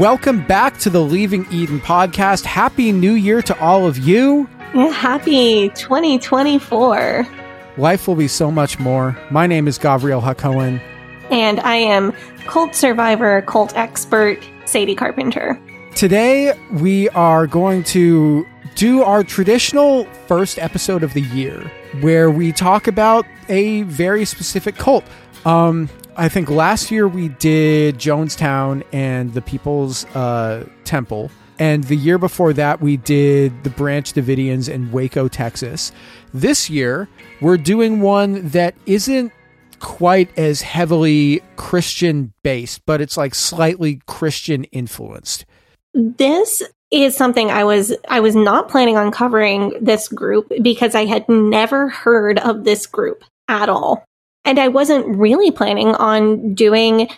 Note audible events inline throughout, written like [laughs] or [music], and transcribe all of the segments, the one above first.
Welcome back to the Leaving Eden podcast. Happy New Year to all of you. Yeah, happy 2024. Life will be so much more. My name is Gavriel HaCohen. And I am cult survivor, cult expert, Sadie Carpenter. Today, we are going to do our traditional first episode of the year where we talk about a very specific cult. Um, I think last year we did Jonestown and the People's uh, Temple. And the year before that, we did the Branch Davidians in Waco, Texas. This year, we're doing one that isn't quite as heavily Christian based, but it's like slightly Christian influenced. This is something I was I was not planning on covering this group because I had never heard of this group at all. And I wasn't really planning on doing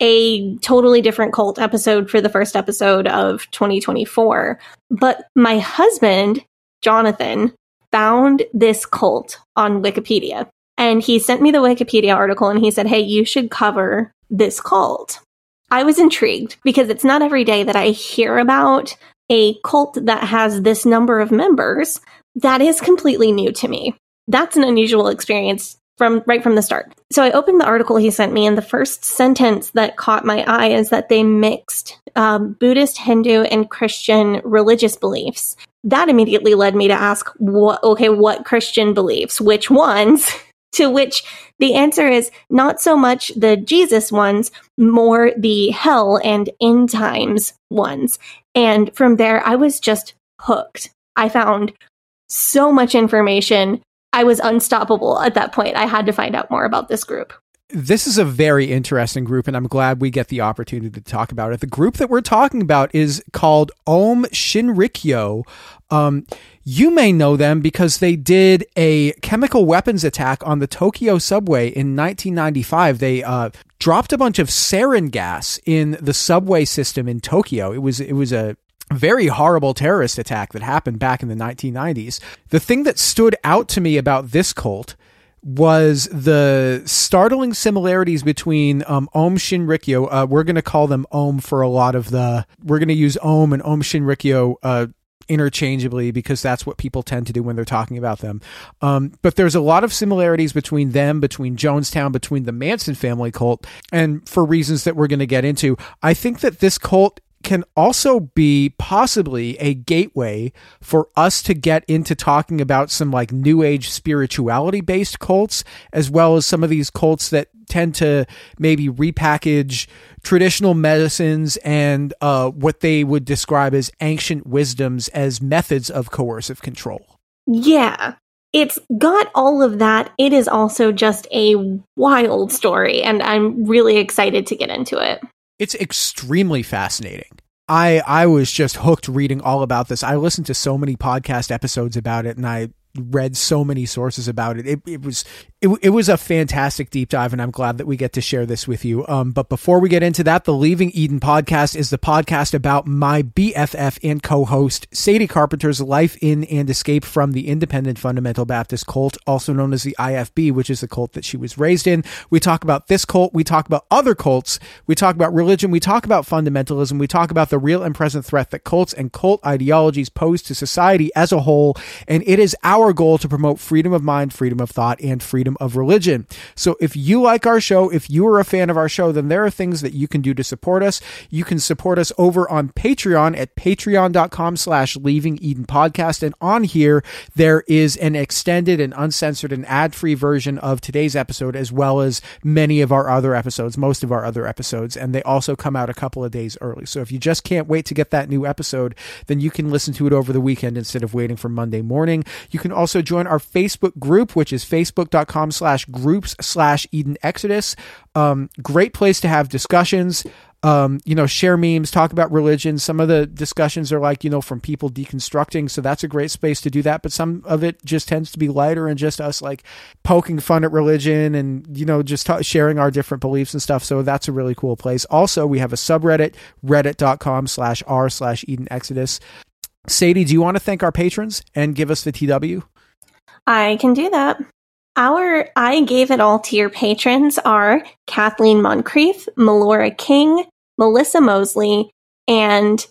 a totally different cult episode for the first episode of 2024. But my husband, Jonathan, found this cult on Wikipedia. And he sent me the Wikipedia article and he said, Hey, you should cover this cult. I was intrigued because it's not every day that I hear about a cult that has this number of members. That is completely new to me. That's an unusual experience from right from the start. So I opened the article he sent me, and the first sentence that caught my eye is that they mixed um, Buddhist, Hindu, and Christian religious beliefs. That immediately led me to ask, what, okay, what Christian beliefs? Which ones? [laughs] to which the answer is not so much the Jesus ones, more the hell and end times ones. And from there, I was just hooked. I found so much information I was unstoppable at that point. I had to find out more about this group. This is a very interesting group, and I'm glad we get the opportunity to talk about it. The group that we're talking about is called Aum Shinrikyo. Um, you may know them because they did a chemical weapons attack on the Tokyo subway in 1995. They uh, dropped a bunch of sarin gas in the subway system in Tokyo. It was it was a very horrible terrorist attack that happened back in the 1990s. The thing that stood out to me about this cult was the startling similarities between um, Aum Shinrikyo. Uh, we're going to call them Om for a lot of the. We're going to use Om and Aum Shinrikyo uh, interchangeably because that's what people tend to do when they're talking about them. Um, but there's a lot of similarities between them, between Jonestown, between the Manson family cult, and for reasons that we're going to get into. I think that this cult can also be possibly a gateway for us to get into talking about some like new age spirituality based cults, as well as some of these cults that tend to maybe repackage traditional medicines and uh, what they would describe as ancient wisdoms as methods of coercive control. Yeah. It's got all of that. It is also just a wild story, and I'm really excited to get into it. It's extremely fascinating. I I was just hooked reading all about this. I listened to so many podcast episodes about it and I read so many sources about it. It, it was it, it was a fantastic deep dive, and I'm glad that we get to share this with you. Um, but before we get into that, the Leaving Eden podcast is the podcast about my BFF and co-host Sadie Carpenter's life in and escape from the Independent Fundamental Baptist cult, also known as the IFB, which is the cult that she was raised in. We talk about this cult, we talk about other cults, we talk about religion, we talk about fundamentalism, we talk about the real and present threat that cults and cult ideologies pose to society as a whole, and it is our goal to promote freedom of mind, freedom of thought, and freedom of religion. So if you like our show, if you are a fan of our show, then there are things that you can do to support us. You can support us over on Patreon at patreon.com slash leaving Eden podcast. And on here, there is an extended and uncensored and ad-free version of today's episode, as well as many of our other episodes, most of our other episodes. And they also come out a couple of days early. So if you just can't wait to get that new episode, then you can listen to it over the weekend instead of waiting for Monday morning. You can also join our Facebook group, which is facebook.com com slash groups slash Eden Exodus. Um, great place to have discussions. Um, you know, share memes, talk about religion. Some of the discussions are like, you know, from people deconstructing. So that's a great space to do that. But some of it just tends to be lighter and just us like poking fun at religion and, you know, just sharing our different beliefs and stuff. So that's a really cool place. Also, we have a subreddit, reddit.com slash r slash Eden Exodus. Sadie, do you want to thank our patrons and give us the TW? I can do that. Our I Gave It All to Your patrons are Kathleen Moncrief, Melora King, Melissa Mosley, and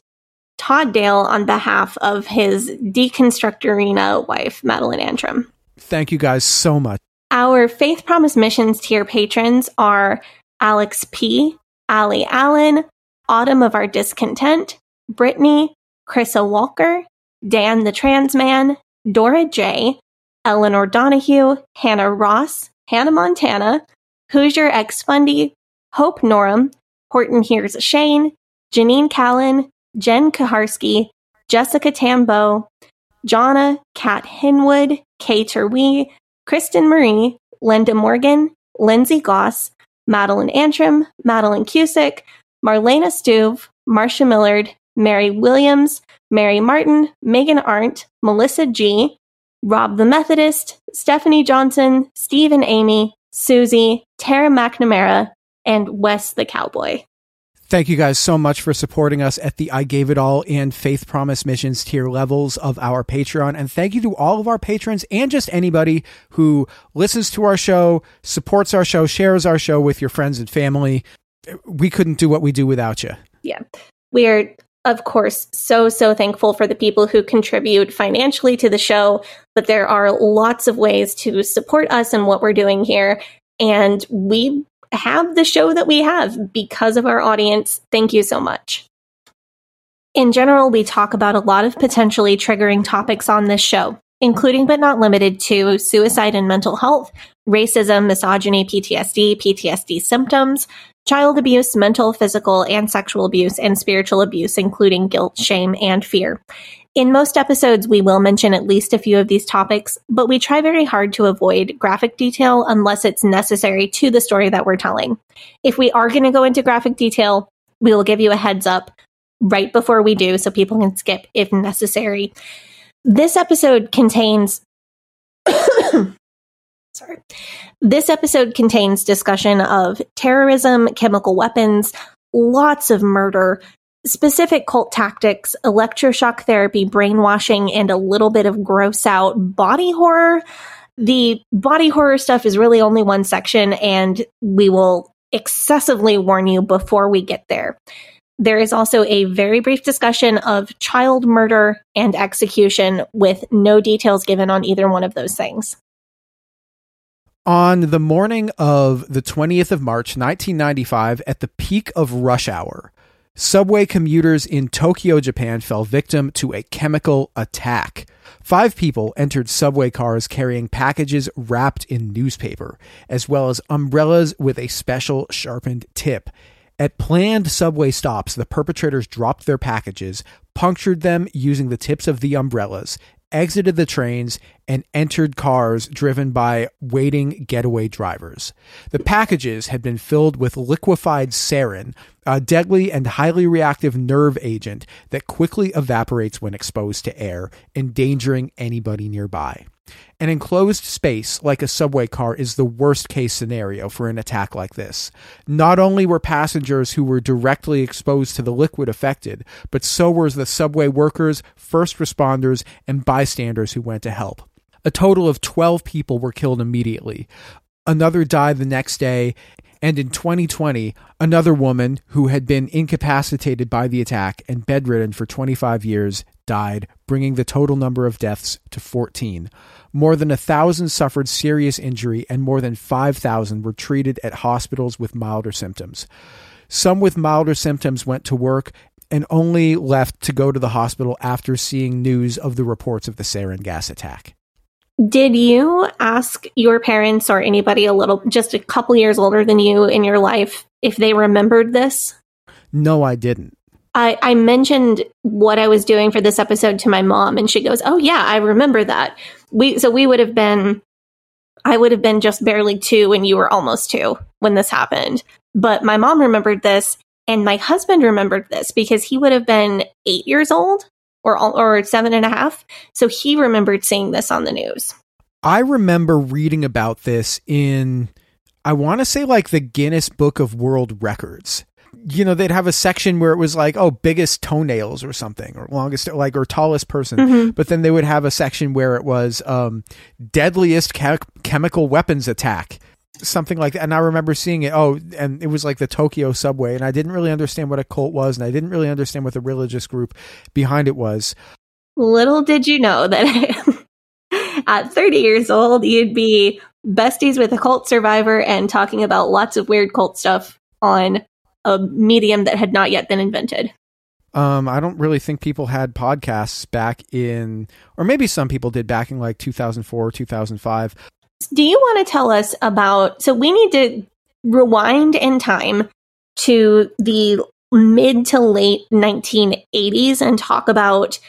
Todd Dale on behalf of his deconstructorina wife, Madeline Antrim. Thank you guys so much. Our Faith Promise Missions tier patrons are Alex P., Ali Allen, Autumn of Our Discontent, Brittany, Chrisa Walker, Dan the Trans Man, Dora J., Eleanor Donahue, Hannah Ross, Hannah Montana, Hoosier X Fundy, Hope Norum, Horton Hears Shane, Janine Callan, Jen Kaharski, Jessica Tambo, Jonna, Kat Hinwood, Kay Terwee, Kristen Marie, Linda Morgan, Lindsay Goss, Madeline Antrim, Madeline Cusick, Marlena Stuve, Marcia Millard, Mary Williams, Mary Martin, Megan Arndt, Melissa G., Rob the Methodist, Stephanie Johnson, Steve and Amy, Susie, Tara McNamara, and Wes the Cowboy. Thank you guys so much for supporting us at the I Gave It All and Faith Promise Missions tier levels of our Patreon. And thank you to all of our patrons and just anybody who listens to our show, supports our show, shares our show with your friends and family. We couldn't do what we do without you. Yeah. We're of course, so, so thankful for the people who contribute financially to the show, but there are lots of ways to support us and what we're doing here. And we have the show that we have because of our audience. Thank you so much. In general, we talk about a lot of potentially triggering topics on this show, including but not limited to suicide and mental health, racism, misogyny, PTSD, PTSD symptoms, child abuse, mental, physical, and sexual abuse, and spiritual abuse, including guilt, shame, and fear. In most episodes, we will mention at least a few of these topics, but we try very hard to avoid graphic detail unless it's necessary to the story that we're telling. If we are going to go into graphic detail, we will give you a heads up right before we do so people can skip if necessary. This episode contains [coughs] Sorry. This episode contains discussion of terrorism, chemical weapons, lots of murder, specific cult tactics, electroshock therapy, brainwashing, and a little bit of gross out body horror. The body horror stuff is really only one section, and we will excessively warn you before we get there. There is also a very brief discussion of child murder and execution with no details given on either one of those things. On the morning of the 20th of March, 1995, at the peak of rush hour, Subway commuters in Tokyo, Japan fell victim to a chemical attack. Five people entered subway cars carrying packages wrapped in newspaper, as well as umbrellas with a special sharpened tip. At planned subway stops, the perpetrators dropped their packages, punctured them using the tips of the umbrellas, exited the trains, and entered cars driven by waiting getaway drivers. The packages had been filled with liquefied sarin, a deadly and highly reactive nerve agent that quickly evaporates when exposed to air, endangering anybody nearby. An enclosed space like a subway car is the worst case scenario for an attack like this. Not only were passengers who were directly exposed to the liquid affected, but so were the subway workers, first responders, and bystanders who went to help. A total of 12 people were killed immediately. Another died the next day, and in 2020, another woman who had been incapacitated by the attack and bedridden for 25 years died, bringing the total number of deaths to 14. More than a thousand suffered serious injury, and more than 5,000 were treated at hospitals with milder symptoms. Some with milder symptoms went to work and only left to go to the hospital after seeing news of the reports of the sarin gas attack. Did you ask your parents or anybody a little, just a couple years older than you in your life, if they remembered this? No, I didn't. I, I mentioned what I was doing for this episode to my mom, and she goes, "Oh yeah, I remember that." We so we would have been, I would have been just barely two, and you were almost two when this happened. But my mom remembered this, and my husband remembered this because he would have been eight years old or or seven and a half. So he remembered seeing this on the news. I remember reading about this in, I want to say like the Guinness Book of World Records. You know, they'd have a section where it was like, oh, biggest toenails or something, or longest, like, or tallest person. Mm-hmm. But then they would have a section where it was um, deadliest che- chemical weapons attack something like that. And I remember seeing it. Oh, and it was like the Tokyo subway, and I didn't really understand what a cult was, and I didn't really understand what the religious group behind it was. Little did you know that [laughs] at 30 years old, you'd be besties with a cult survivor and talking about lots of weird cult stuff on a medium that had not yet been invented. Um, I don't really think people had podcasts back in, or maybe some people did back in like 2004, 2005. Do you want to tell us about? So we need to rewind in time to the mid to late 1980s and talk about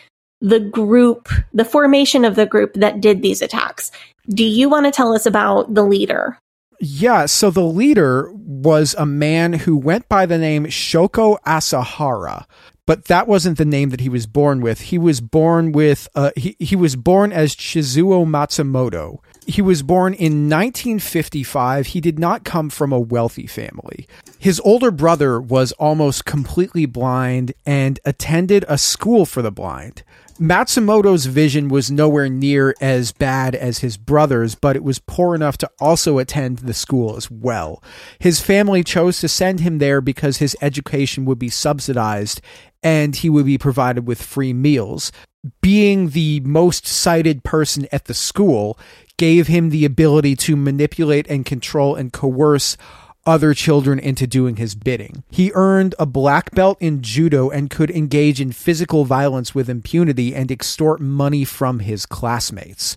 the group, the formation of the group that did these attacks. Do you want to tell us about the leader? Yeah, so the leader was a man who went by the name Shoko Asahara, but that wasn't the name that he was born with. He was born with uh, he he was born as Chizuo Matsumoto. He was born in 1955. He did not come from a wealthy family. His older brother was almost completely blind and attended a school for the blind. Matsumoto's vision was nowhere near as bad as his brother's, but it was poor enough to also attend the school as well. His family chose to send him there because his education would be subsidized and he would be provided with free meals. Being the most sighted person at the school gave him the ability to manipulate and control and coerce other children into doing his bidding. He earned a black belt in judo and could engage in physical violence with impunity and extort money from his classmates.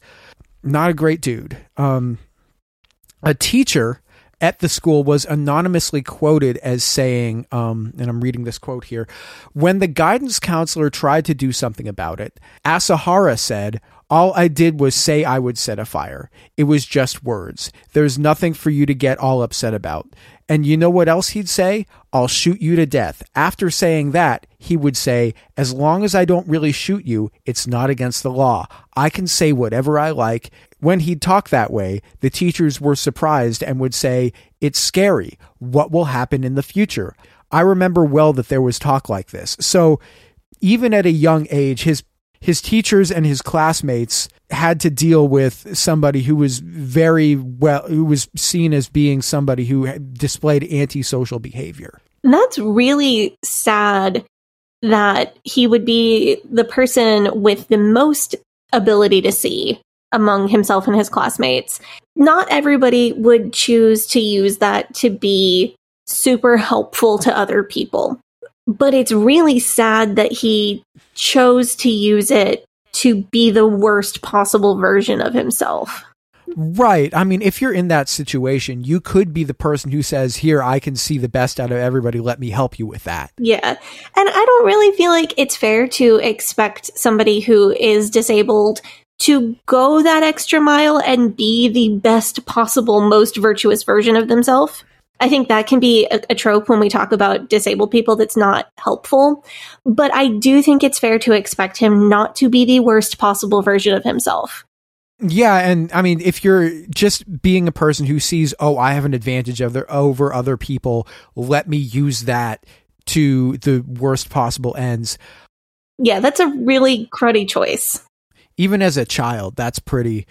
Not a great dude. Um, a teacher at the school was anonymously quoted as saying, um, and I'm reading this quote here when the guidance counselor tried to do something about it, Asahara said, all I did was say I would set a fire. It was just words. There's nothing for you to get all upset about. And you know what else he'd say? I'll shoot you to death. After saying that, he would say, As long as I don't really shoot you, it's not against the law. I can say whatever I like. When he'd talk that way, the teachers were surprised and would say, It's scary. What will happen in the future? I remember well that there was talk like this. So, even at a young age, his his teachers and his classmates had to deal with somebody who was very well who was seen as being somebody who displayed antisocial behavior. That's really sad that he would be the person with the most ability to see among himself and his classmates. Not everybody would choose to use that to be super helpful to other people. but it's really sad that he chose to use it to be the worst possible version of himself. Right. I mean, if you're in that situation, you could be the person who says, Here, I can see the best out of everybody. Let me help you with that. Yeah. And I don't really feel like it's fair to expect somebody who is disabled to go that extra mile and be the best possible, most virtuous version of themselves. I think that can be a, a, trope when we talk about disabled people that's not helpful. But I do think it's fair to expect him not to be the worst possible version of himself. Yeah, and I mean, if you're just being a person who sees, oh, I have an advantage of their, over other people, let me use that to the worst possible ends. Yeah, that's a really cruddy choice. Even as a child, that's pretty.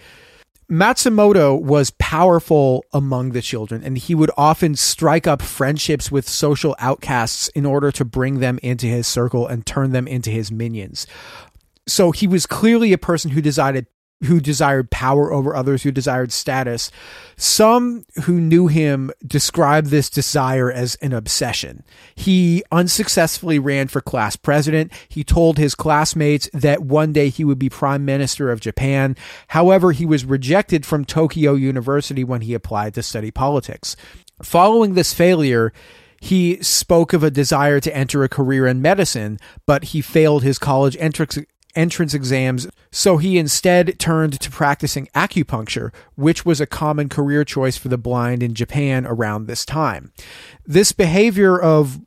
Matsumoto was powerful among the children, and he would often strike up friendships with social outcasts in order to bring them into his circle and turn them into his minions. So he was clearly a person who decided who desired power over others, who desired status. Some who knew him described this desire as an obsession. He unsuccessfully ran for class president. He told his classmates that one day he would be prime minister of Japan. However, he was rejected from Tokyo University when he applied to study politics. Following this failure, he spoke of a desire to enter a career in medicine, but he failed his college entrance entrance exams, so he instead turned to practicing acupuncture, which was a common career choice for the blind in Japan around this time. This behavior of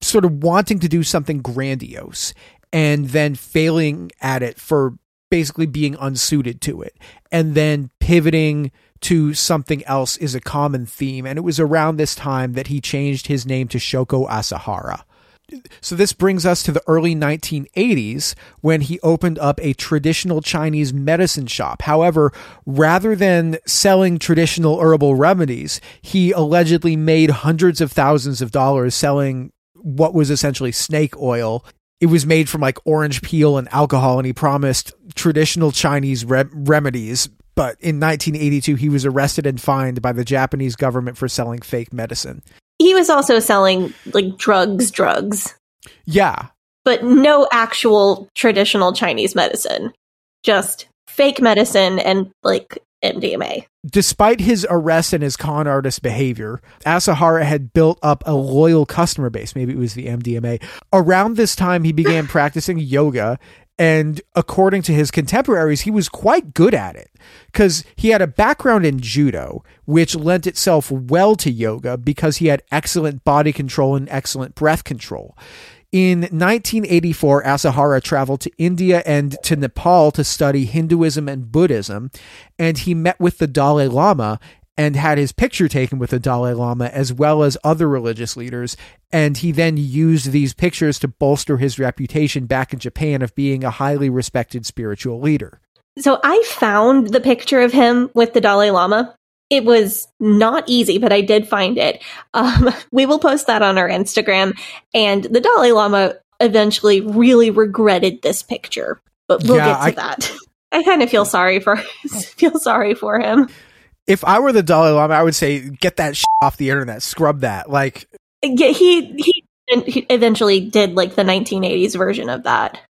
sort of wanting to do something grandiose and then failing at it for basically being unsuited to it and then pivoting to something else is a common theme. And it was around this time that he changed his name to Shoko Asahara so this brings us to the early 1980s when he opened up a traditional Chinese medicine shop. However, rather than selling traditional herbal remedies, he allegedly made hundreds of thousands of dollars selling what was essentially snake oil. It was made from like orange peel and alcohol, and he promised traditional Chinese re- remedies. But in 1982, he was arrested and fined by the Japanese government for selling fake medicine he was also selling like drugs, drugs. Yeah. But no actual traditional Chinese medicine. Just fake medicine and like MDMA. Despite his arrest and his con artist behavior, Asahara had built up a loyal customer base. Maybe it was the MDMA. Around this time, he began [laughs] practicing yoga and according to his contemporaries, he was quite good at it because he had a background in judo, which lent itself well to yoga because he had excellent body control and excellent breath control. In 1984, Asahara traveled to India and to Nepal to study Hinduism and Buddhism, and he met with the Dalai Lama and had his picture taken with the Dalai Lama as well as other religious leaders. And he then used these pictures to bolster his reputation back in Japan of being a highly respected spiritual leader. So I found the picture of him with the Dalai Lama. It was not easy, but I did find it. Um, [laughs] we will post that on our Instagram. And the Dalai Lama eventually really regretted this picture, but we'll yeah, get to I- that. [laughs] I kind of feel sorry for [laughs] feel sorry for him if I were the Dalai Lama, I would say get that off the internet, scrub that. Like, yeah, he he he eventually did like the 1980s version of that.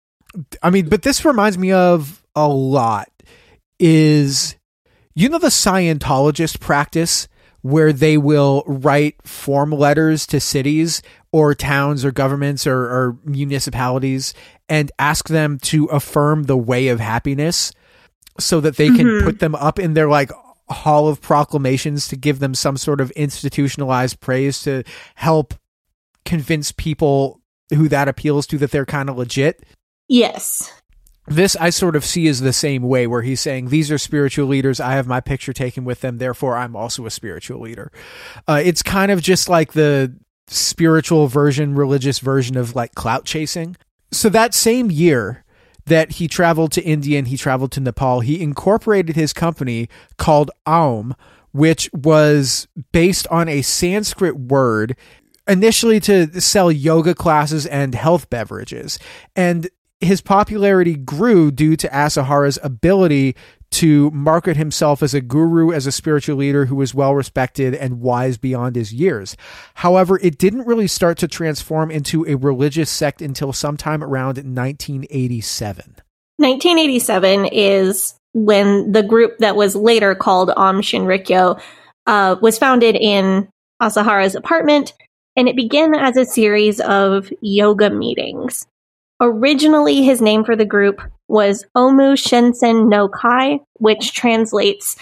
I mean, but this reminds me of a lot. Is you know the Scientologist practice where they will write form letters to cities or towns or governments or, or municipalities and ask them to affirm the way of happiness so that they can mm-hmm. put them up in their like hall of proclamations to give them some sort of institutionalized praise to help convince people who that appeals to that they're kind of legit. Yes. This I sort of see as the same way, where he's saying, These are spiritual leaders. I have my picture taken with them. Therefore, I'm also a spiritual leader. Uh, it's kind of just like the spiritual version, religious version of like clout chasing. So that same year, that he traveled to India and he traveled to Nepal. He incorporated his company called Aum, which was based on a Sanskrit word initially to sell yoga classes and health beverages. And his popularity grew due to Asahara's ability to market himself as a guru, as a spiritual leader who was well respected and wise beyond his years. However, it didn't really start to transform into a religious sect until sometime around 1987. 1987 is when the group that was later called Aum Shinrikyo uh, was founded in Asahara's apartment, and it began as a series of yoga meetings. Originally, his name for the group was Omu Shinsen no Kai, which translates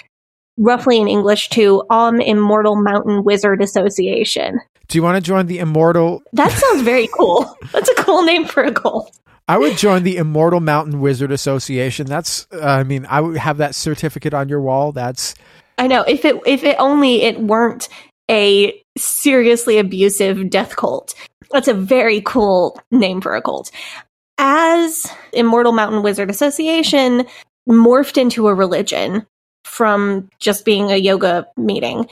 roughly in English to Aum Immortal Mountain Wizard Association. Do you want to join the Immortal? That sounds very cool. That's a cool name for a cult. I would join the Immortal Mountain Wizard Association. That's, uh, I mean, I would have that certificate on your wall. That's. I know. If it if it only it weren't a seriously abusive death cult. That's a very cool name for a cult. As Immortal Mountain Wizard Association morphed into a religion from just being a yoga meeting,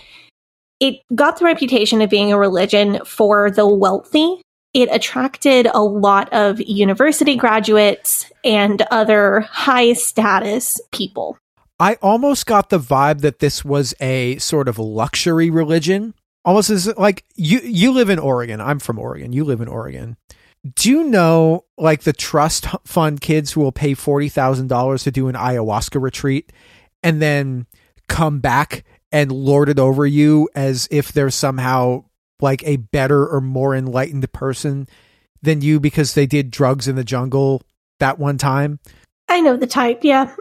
it got the reputation of being a religion for the wealthy it attracted a lot of university graduates and other high status people. I almost got the vibe that this was a sort of luxury religion. Almost as like you you live in Oregon. I'm from Oregon. You live in Oregon. Do you know like the trust fund kids who will pay $40,000 to do an ayahuasca retreat and then come back and lord it over you as if they're somehow like a better or more enlightened person than you because they did drugs in the jungle that one time. I know the type, yeah.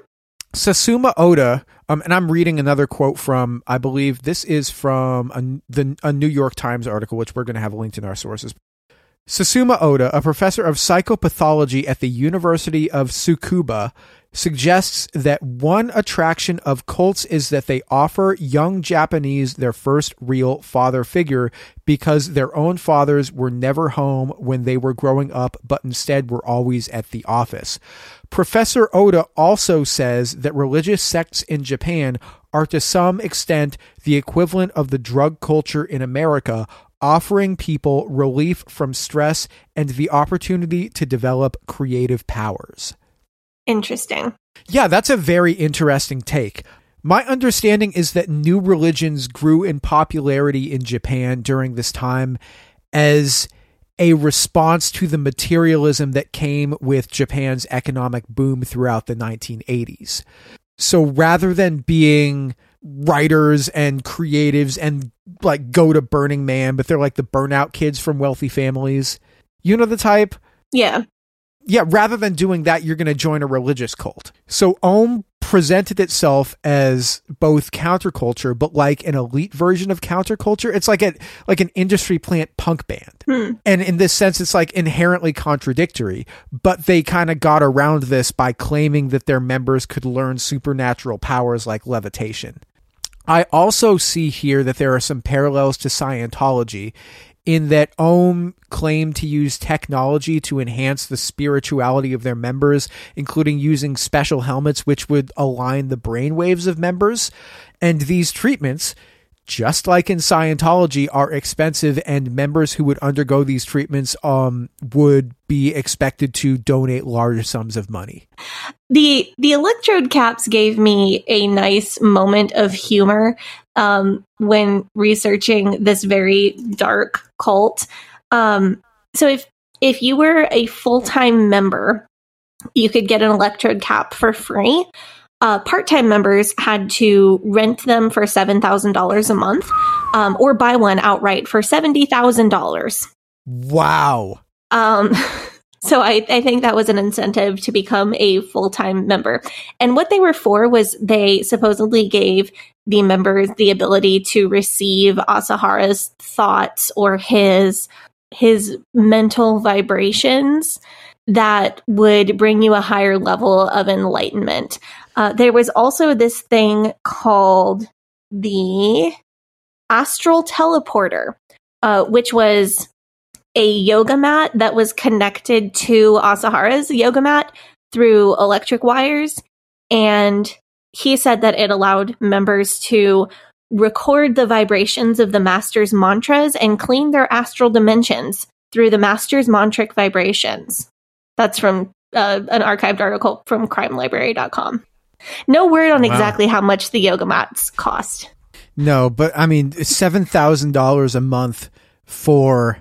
Susumu Oda, um, and I'm reading another quote from, I believe this is from a, the, a New York Times article, which we're going to have linked in our sources. Susumu Oda, a professor of psychopathology at the University of Tsukuba, suggests that one attraction of cults is that they offer young Japanese their first real father figure because their own fathers were never home when they were growing up, but instead were always at the office. Professor Oda also says that religious sects in Japan are to some extent the equivalent of the drug culture in America, offering people relief from stress and the opportunity to develop creative powers. Interesting. Yeah, that's a very interesting take. My understanding is that new religions grew in popularity in Japan during this time as a response to the materialism that came with Japan's economic boom throughout the 1980s. So rather than being writers and creatives and like go to Burning Man, but they're like the burnout kids from wealthy families, you know the type? Yeah yeah, rather than doing that, you're going to join a religious cult. So Aum presented itself as both counterculture, but like an elite version of counterculture. It's like a like an industry plant punk band, hmm. and in this sense, it's like inherently contradictory. But they kind of got around this by claiming that their members could learn supernatural powers like levitation. I also see here that there are some parallels to Scientology in that Aum claimed to use technology to enhance the spirituality of their members, including using special helmets which would align the brainwaves of members. And these treatments just like in Scientology, are expensive, and members who would undergo these treatments um, would be expected to donate large sums of money. The the electrode caps gave me a nice moment of humor um, when researching this very dark cult. Um, so if if you were a full time member, you could get an electrode cap for free uh, part time members had to rent them for $7,000 a month um, or buy one outright for $70,000. Wow. Um, [laughs] so I, I think that was an incentive to become a full time member. And what they were for was they supposedly gave the members the ability to receive Asahara's thoughts or his his mental vibrations that would bring you a higher level of enlightenment. Uh, there was also this thing called the astral teleporter, uh, which was a yoga mat that was connected to Asahara's yoga mat through electric wires. And he said that it allowed members to record the vibrations of the master's mantras and clean their astral dimensions through the master's mantric vibrations. That's from uh, an archived article from crimelibrary.com. No word on Wow. exactly how much the yoga mats cost. No, but I mean, seven thousand dollars a month for,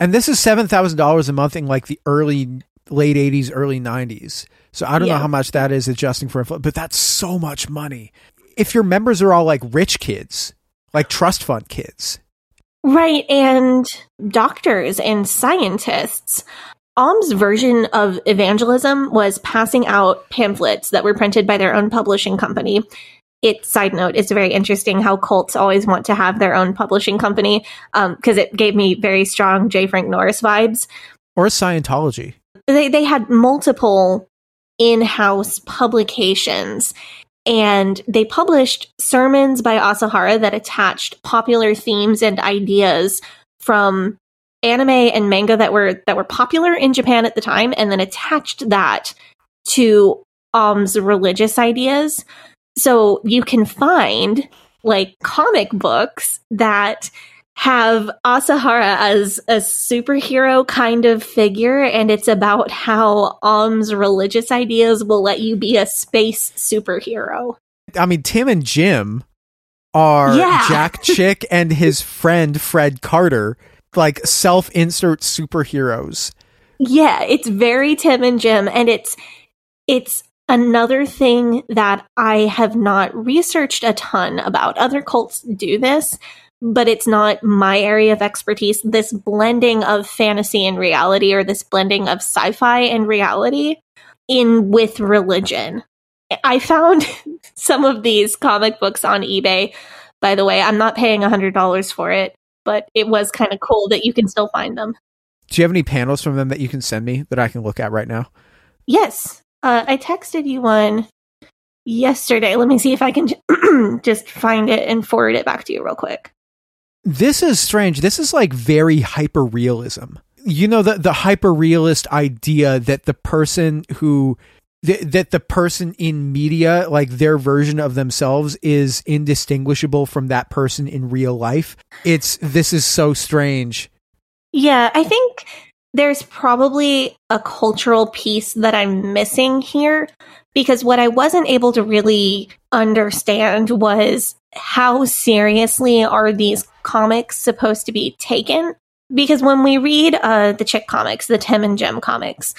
and this is seven thousand dollars a month in like the early, late eighties, early nineties. So I don't know how much that is adjusting for inflation, but that's so much money. If your members are all like rich kids, like trust fund kids, Right, and doctors and scientists. Aum's version of evangelism was passing out pamphlets that were printed by their own publishing company. It side note, it's very interesting how cults always want to have their own publishing company um, because it gave me very strong J. Frank Norris vibes. or Scientology. They they had multiple in-house publications and they published sermons by Asahara that attached popular themes and ideas from anime and manga that were that were popular in Japan at the time and then attached that to Aum's religious ideas. So you can find like comic books that have Asahara as a superhero kind of figure, and it's about how Aum's religious ideas will let you be a space superhero. I mean, Tim and Jim are Yeah. Jack Chick and his [laughs] friend Fred Carter, like self insert superheroes. Yeah, it's very Tim and Jim, and it's it's another thing that I have not researched a ton about. Other cults do this, but it's not my area of expertise. This blending of fantasy and reality, or this blending of sci-fi and reality in with religion. I found [laughs] some of these comic books on eBay. By the way, I'm not paying $100 for it, but it was kind of cool that you can still find them. Do you have any panels from them that you can send me that I can look at right now? Yes. Uh, I texted you one yesterday. Let me see if I can j- [clears throat] just find it and forward it back to you real quick. This is strange. This is like very hyper realism. You know the the hyper realist idea that the person who th- that the person in media like their version of themselves is indistinguishable from that person in real life. It's this is so strange. Yeah, I think there's probably a cultural piece that I'm missing here because what I wasn't able to really understand was how seriously are these comics supposed to be taken? Because when we read uh, the chick comics, the Tim and Jim comics,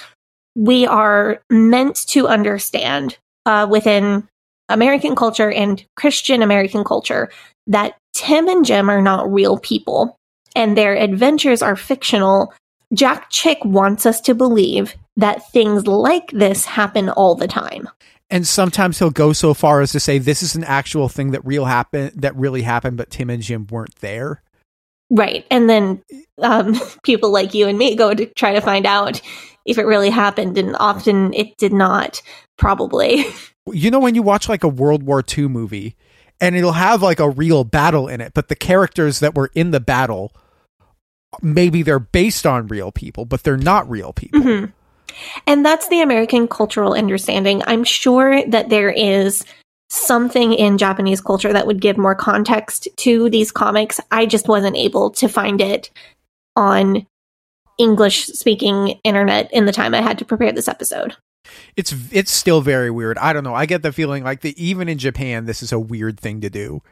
we are meant to understand uh, within American culture and Christian American culture that Tim and Jim are not real people and their adventures are fictional. Jack Chick wants us to believe that things like this happen all the time. And sometimes he'll go so far as to say this is an actual thing that real happen that really happened, but Tim and Jim weren't there. Right. And then um, [laughs] people like you and me go to try to find out if it really happened, and often it did not, probably. [laughs] You know when you watch like a World War II movie and it'll have like a real battle in it, but the characters that were in the battle maybe they're based on real people, but they're not real people. Mhm. And that's the American cultural understanding. I'm sure that there is something in Japanese culture that would give more context to these comics. I just wasn't able to find it on English speaking internet in the time I had to prepare this episode. It's it's still very weird. I don't know. I get the feeling like that even in Japan this is a weird thing to do.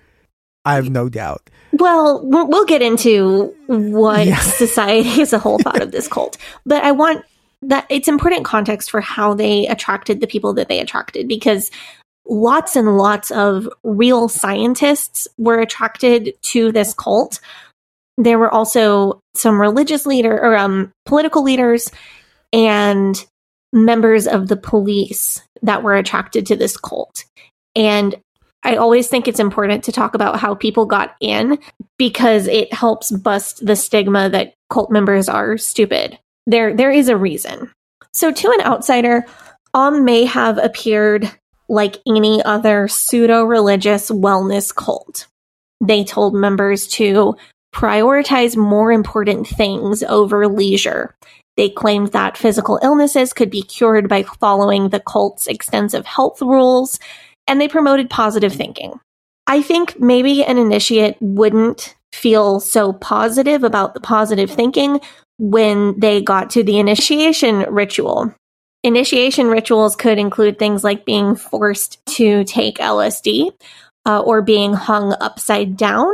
I have no doubt. Well, we'll get into what Yeah. [laughs] society as a whole thought of this cult, but I want that it's important context for how they attracted the people that they attracted because lots and lots of real scientists were attracted to this cult. There were also some religious leader or um, political leaders and members of the police that were attracted to this cult. And I always think it's important to talk about how people got in because it helps bust the stigma that cult members are stupid. There there is a reason. So to an outsider, Om may have appeared like any other pseudo-religious wellness cult. They told members to prioritize more important things over leisure. They claimed that physical illnesses could be cured by following the cult's extensive health rules, and they promoted positive thinking. I think maybe an initiate wouldn't feel so positive about the positive thinking when they got to the initiation ritual. Initiation rituals could include things like being forced to take LSD uh, or being hung upside down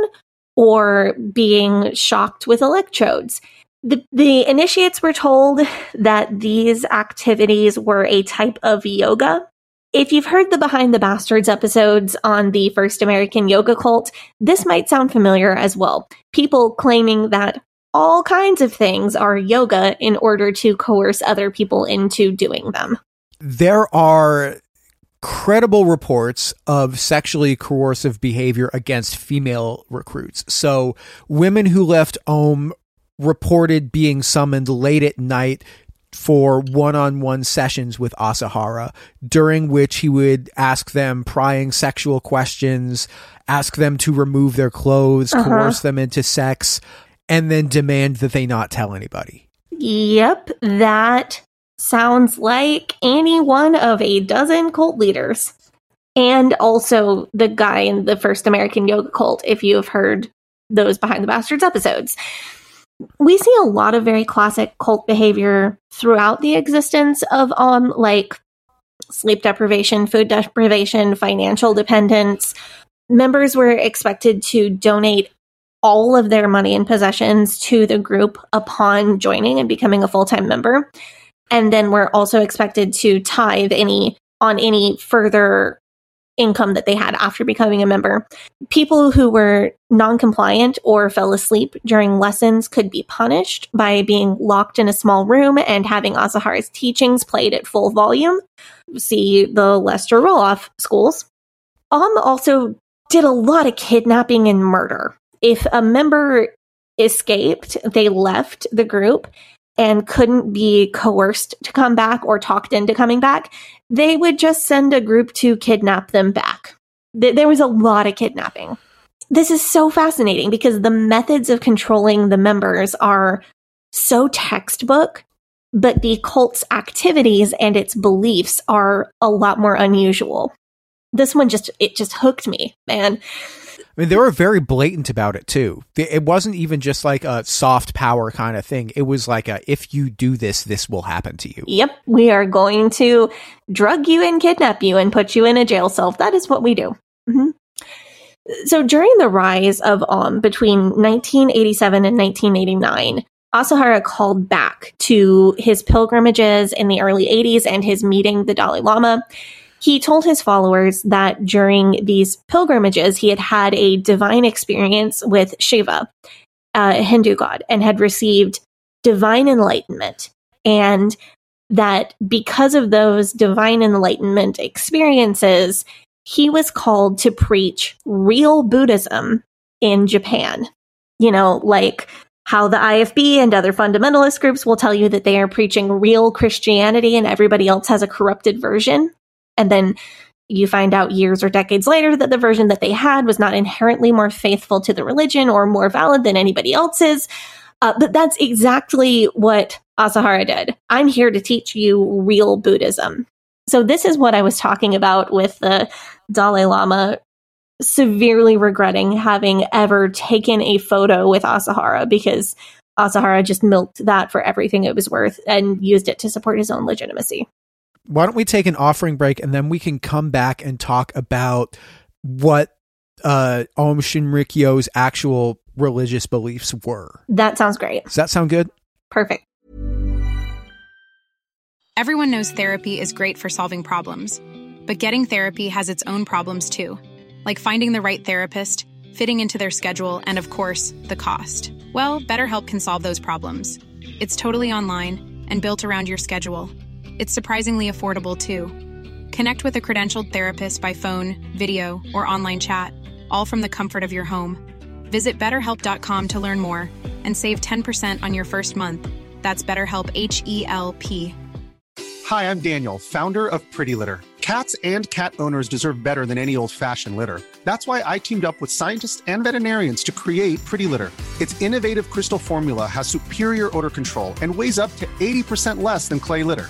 or being shocked with electrodes. The, the initiates were told that these activities were a type of yoga. If you've heard the Behind the Bastards episodes on the first American yoga cult, this might sound familiar as well. People claiming that all kinds of things are yoga in order to coerce other people into doing them. There are credible reports of sexually coercive behavior against female recruits. So, women who left Aum reported being summoned late at night for one-on-one sessions with Asahara during which he would ask them prying sexual questions, ask them to remove their clothes, uh-huh. coerce them into sex, and then demand that they not tell anybody. Yep, that sounds like any one of a dozen cult leaders. And also the guy in the first American yoga cult, if you have heard those Behind the Bastards episodes. We see a lot of very classic cult behavior throughout the existence of um like sleep deprivation, food deprivation, financial dependence. Members were expected to donate all of their money and possessions to the group upon joining and becoming a full-time member. And then we're also expected to tithe any on any further income that they had after becoming a member. People who were non-compliant or fell asleep during lessons could be punished by being locked in a small room and having Asahara's teachings played at full volume. See the Lester Roloff schools. Um also did a lot of kidnapping and murder if a member escaped, they left the group and couldn't be coerced to come back or talked into coming back, they would just send a group to kidnap them back. There was a lot of kidnapping. This is so fascinating because the methods of controlling the members are so textbook, but the cult's activities and its beliefs are a lot more unusual. This one just, it just hooked me, man. I mean, they were very blatant about it too. It wasn't even just like a soft power kind of thing. It was like a, if you do this, this will happen to you. Yep. We are going to drug you and kidnap you and put you in a jail cell. That is what we do. Mm-hmm. So during the rise of Aum between 1987 and 1989, Asahara called back to his pilgrimages in the early 80s and his meeting the Dalai Lama. He told his followers that during these pilgrimages, he had had a divine experience with Shiva, a Hindu god, and had received divine enlightenment. And that because of those divine enlightenment experiences, he was called to preach real Buddhism in Japan. You know, like how the IFB and other fundamentalist groups will tell you that they are preaching real Christianity and everybody else has a corrupted version. And then you find out years or decades later that the version that they had was not inherently more faithful to the religion or more valid than anybody else's. Uh, but that's exactly what Asahara did. I'm here to teach you real Buddhism. So, this is what I was talking about with the Dalai Lama severely regretting having ever taken a photo with Asahara because Asahara just milked that for everything it was worth and used it to support his own legitimacy why don't we take an offering break and then we can come back and talk about what uh Aum Shinrikyo's actual religious beliefs were. That sounds great. Does that sound good? Perfect. Everyone knows therapy is great for solving problems, but getting therapy has its own problems too, like finding the right therapist, fitting into their schedule, and of course, the cost. Well, BetterHelp can solve those problems. It's totally online and built around your schedule. It's surprisingly affordable too. Connect with a credentialed therapist by phone, video, or online chat, all from the comfort of your home. Visit betterhelp.com to learn more and save 10% on your first month. That's BetterHelp H E L P. Hi, I'm Daniel, founder of Pretty Litter. Cats and cat owners deserve better than any old fashioned litter. That's why I teamed up with scientists and veterinarians to create Pretty Litter. Its innovative crystal formula has superior odor control and weighs up to 80% less than clay litter.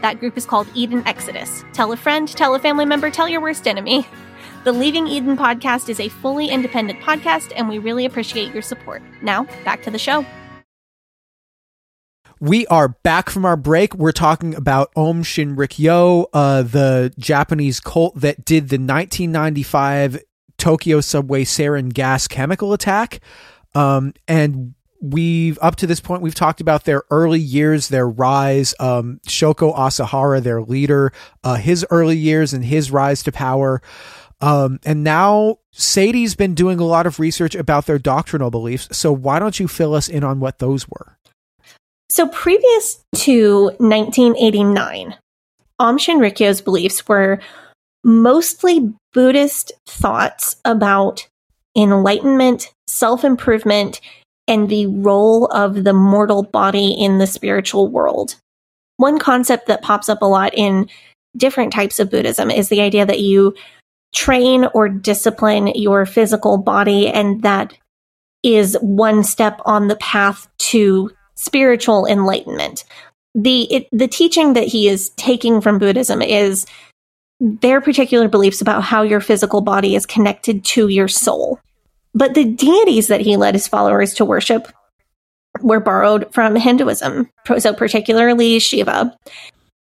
That group is called Eden Exodus. Tell a friend, tell a family member, tell your worst enemy. The Leaving Eden podcast is a fully independent podcast, and we really appreciate your support. Now, back to the show. We are back from our break. We're talking about Aum Shinrikyo, uh, the Japanese cult that did the 1995 Tokyo subway sarin gas chemical attack. Um, and we've up to this point we've talked about their early years their rise. Um, shoko asahara their leader uh, his early years and his rise to power. Um, and now sadie's been doing a lot of research about their doctrinal beliefs. So why don't you fill us in on what those were? So, previous to 1989, Aum Shinrikyo's beliefs were mostly Buddhist thoughts about enlightenment, self improvement, and the role of the mortal body in the spiritual world. One concept that pops up a lot in different types of Buddhism is the idea that you train or discipline your physical body, and that is one step on the path to spiritual enlightenment. The it, the teaching that he is taking from Buddhism is their particular beliefs about how your physical body is connected to your soul. But the deities that he led his followers to worship were borrowed from Hinduism, so particularly Shiva.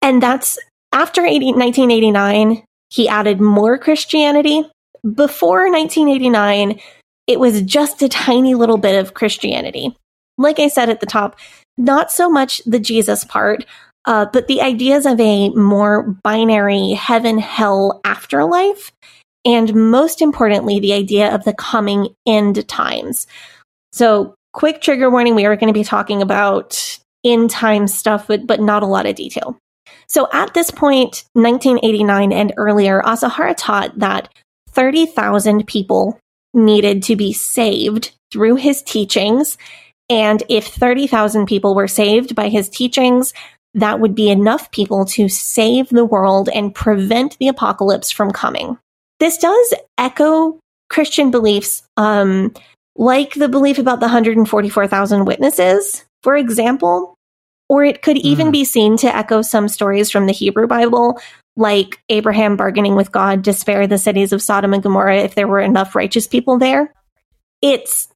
And that's after 80, 1989, he added more Christianity. Before 1989, it was just a tiny little bit of Christianity. Like I said at the top, not so much the Jesus part, uh, but the ideas of a more binary heaven hell afterlife. And most importantly, the idea of the coming end times. So, quick trigger warning we are going to be talking about end time stuff, but, but not a lot of detail. So, at this point, 1989 and earlier, Asahara taught that 30,000 people needed to be saved through his teachings. And if 30,000 people were saved by his teachings, that would be enough people to save the world and prevent the apocalypse from coming. This does echo Christian beliefs, um, like the belief about the 144,000 witnesses, for example. Or it could even Mm. be seen to echo some stories from the Hebrew Bible, like Abraham bargaining with God to spare the cities of Sodom and Gomorrah if there were enough righteous people there. It's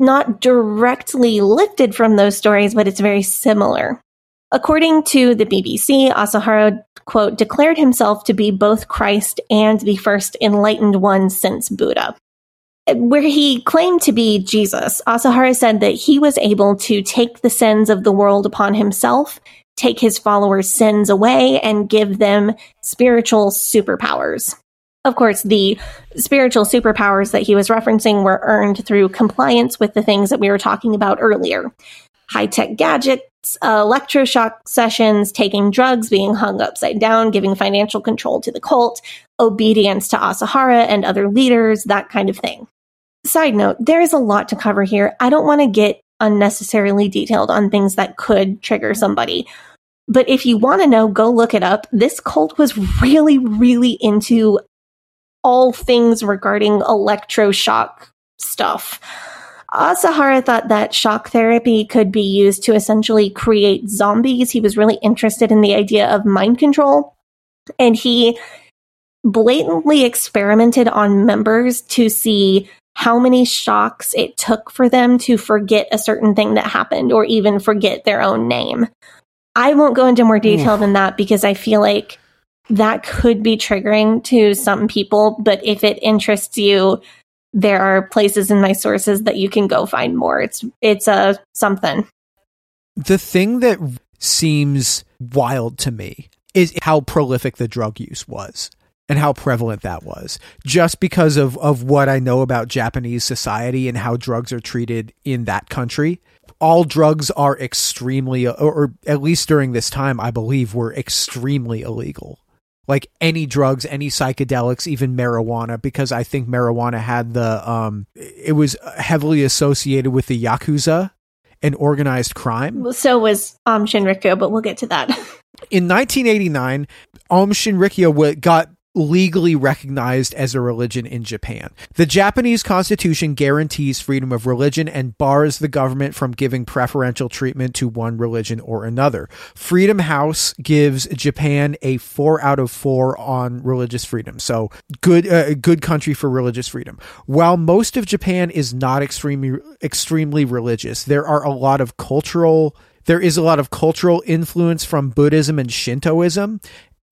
not directly lifted from those stories, but it's very similar. According to the BBC, Asahara, quote, declared himself to be both Christ and the first enlightened one since Buddha. Where he claimed to be Jesus, Asahara said that he was able to take the sins of the world upon himself, take his followers' sins away, and give them spiritual superpowers. Of course, the spiritual superpowers that he was referencing were earned through compliance with the things that we were talking about earlier high tech gadgets, uh, electroshock sessions, taking drugs, being hung upside down, giving financial control to the cult, obedience to Asahara and other leaders, that kind of thing. Side note, there is a lot to cover here. I don't want to get unnecessarily detailed on things that could trigger somebody. But if you want to know, go look it up. This cult was really, really into all things regarding electroshock stuff. Asahara thought that shock therapy could be used to essentially create zombies. He was really interested in the idea of mind control. And he blatantly experimented on members to see how many shocks it took for them to forget a certain thing that happened or even forget their own name. I won't go into more detail than that because I feel like that could be triggering to some people. But if it interests you, there are places in my sources that you can go find more. It's it's a something. The thing that seems wild to me is how prolific the drug use was and how prevalent that was just because of, of what I know about Japanese society and how drugs are treated in that country. all drugs are extremely, or, or at least during this time, I believe, were extremely illegal. Like any drugs, any psychedelics, even marijuana, because I think marijuana had the, um, it was heavily associated with the Yakuza and organized crime. So was um, Shinrikyo, but we'll get to that. [laughs] In 1989, Aum Shinrikyo got legally recognized as a religion in Japan. The Japanese constitution guarantees freedom of religion and bars the government from giving preferential treatment to one religion or another. Freedom House gives Japan a 4 out of 4 on religious freedom. So, good uh, good country for religious freedom. While most of Japan is not extremely extremely religious, there are a lot of cultural there is a lot of cultural influence from Buddhism and Shintoism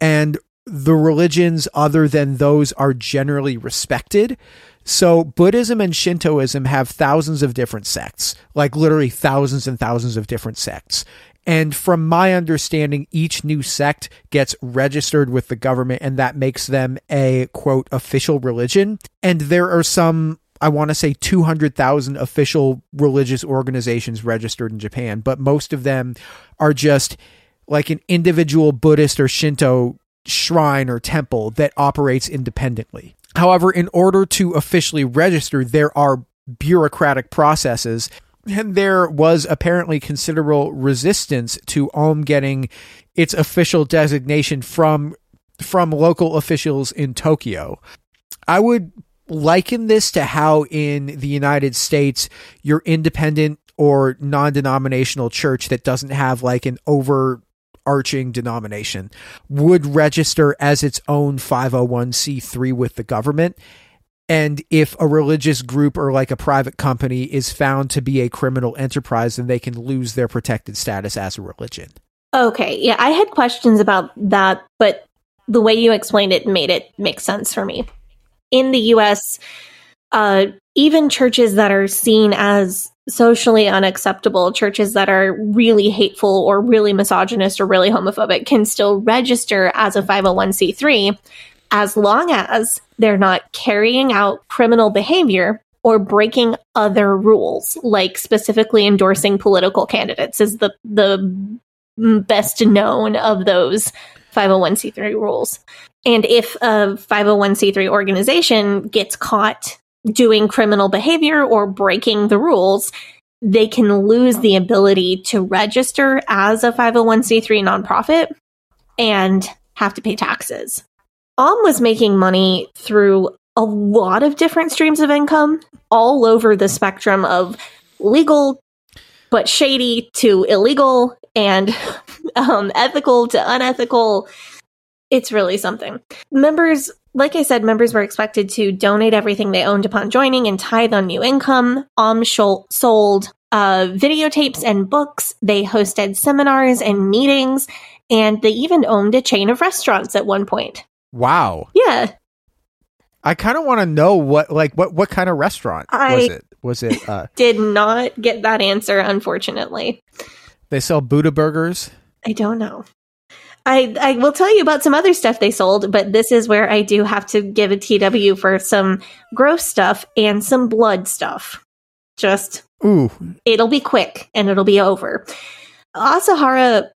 and the religions other than those are generally respected. So Buddhism and Shintoism have thousands of different sects, like literally thousands and thousands of different sects. And from my understanding, each new sect gets registered with the government and that makes them a quote official religion. And there are some I want to say 200,000 official religious organizations registered in Japan, but most of them are just like an individual Buddhist or Shinto shrine or temple that operates independently. However, in order to officially register, there are bureaucratic processes. And there was apparently considerable resistance to Aum getting its official designation from from local officials in Tokyo. I would liken this to how in the United States your independent or non-denominational church that doesn't have like an overarching denomination would register as its own 501c3 with the government. And if a religious group or like a private company is found to be a criminal enterprise then they can lose their protected status as a religion. Okay, yeah, I had questions about that, but the way you explained it made it make sense for me. In the US, uh, even churches that are seen as socially unacceptable, churches that are really hateful or really misogynist or really homophobic, can still register as a 501c3 as long as they're not carrying out criminal behavior or breaking other rules, like specifically endorsing political candidates is the the best known of those 501c3 rules. And if a 501c3 organization gets caught doing criminal behavior or breaking the rules, they can lose the ability to register as a 501c3 nonprofit and have to pay taxes. Aum was making money through a lot of different streams of income all over the spectrum of legal but shady to illegal and [laughs] um, ethical to unethical. It's really something. Members, like I said, members were expected to donate everything they owned upon joining and tithe on new income. Aum sold uh, videotapes and books. They hosted seminars and meetings, and they even owned a chain of restaurants at one point. wow Yeah, i kind of want to know what like what what kind of restaurant I- was it was it uh [laughs] did not get that answer, unfortunately. they sell buddha burgers I don't know. I I will tell you about some other stuff they sold, but this is where I do have to give a TW for some gross stuff and some blood stuff. Just ooh it'll be quick and it'll be over. Asahara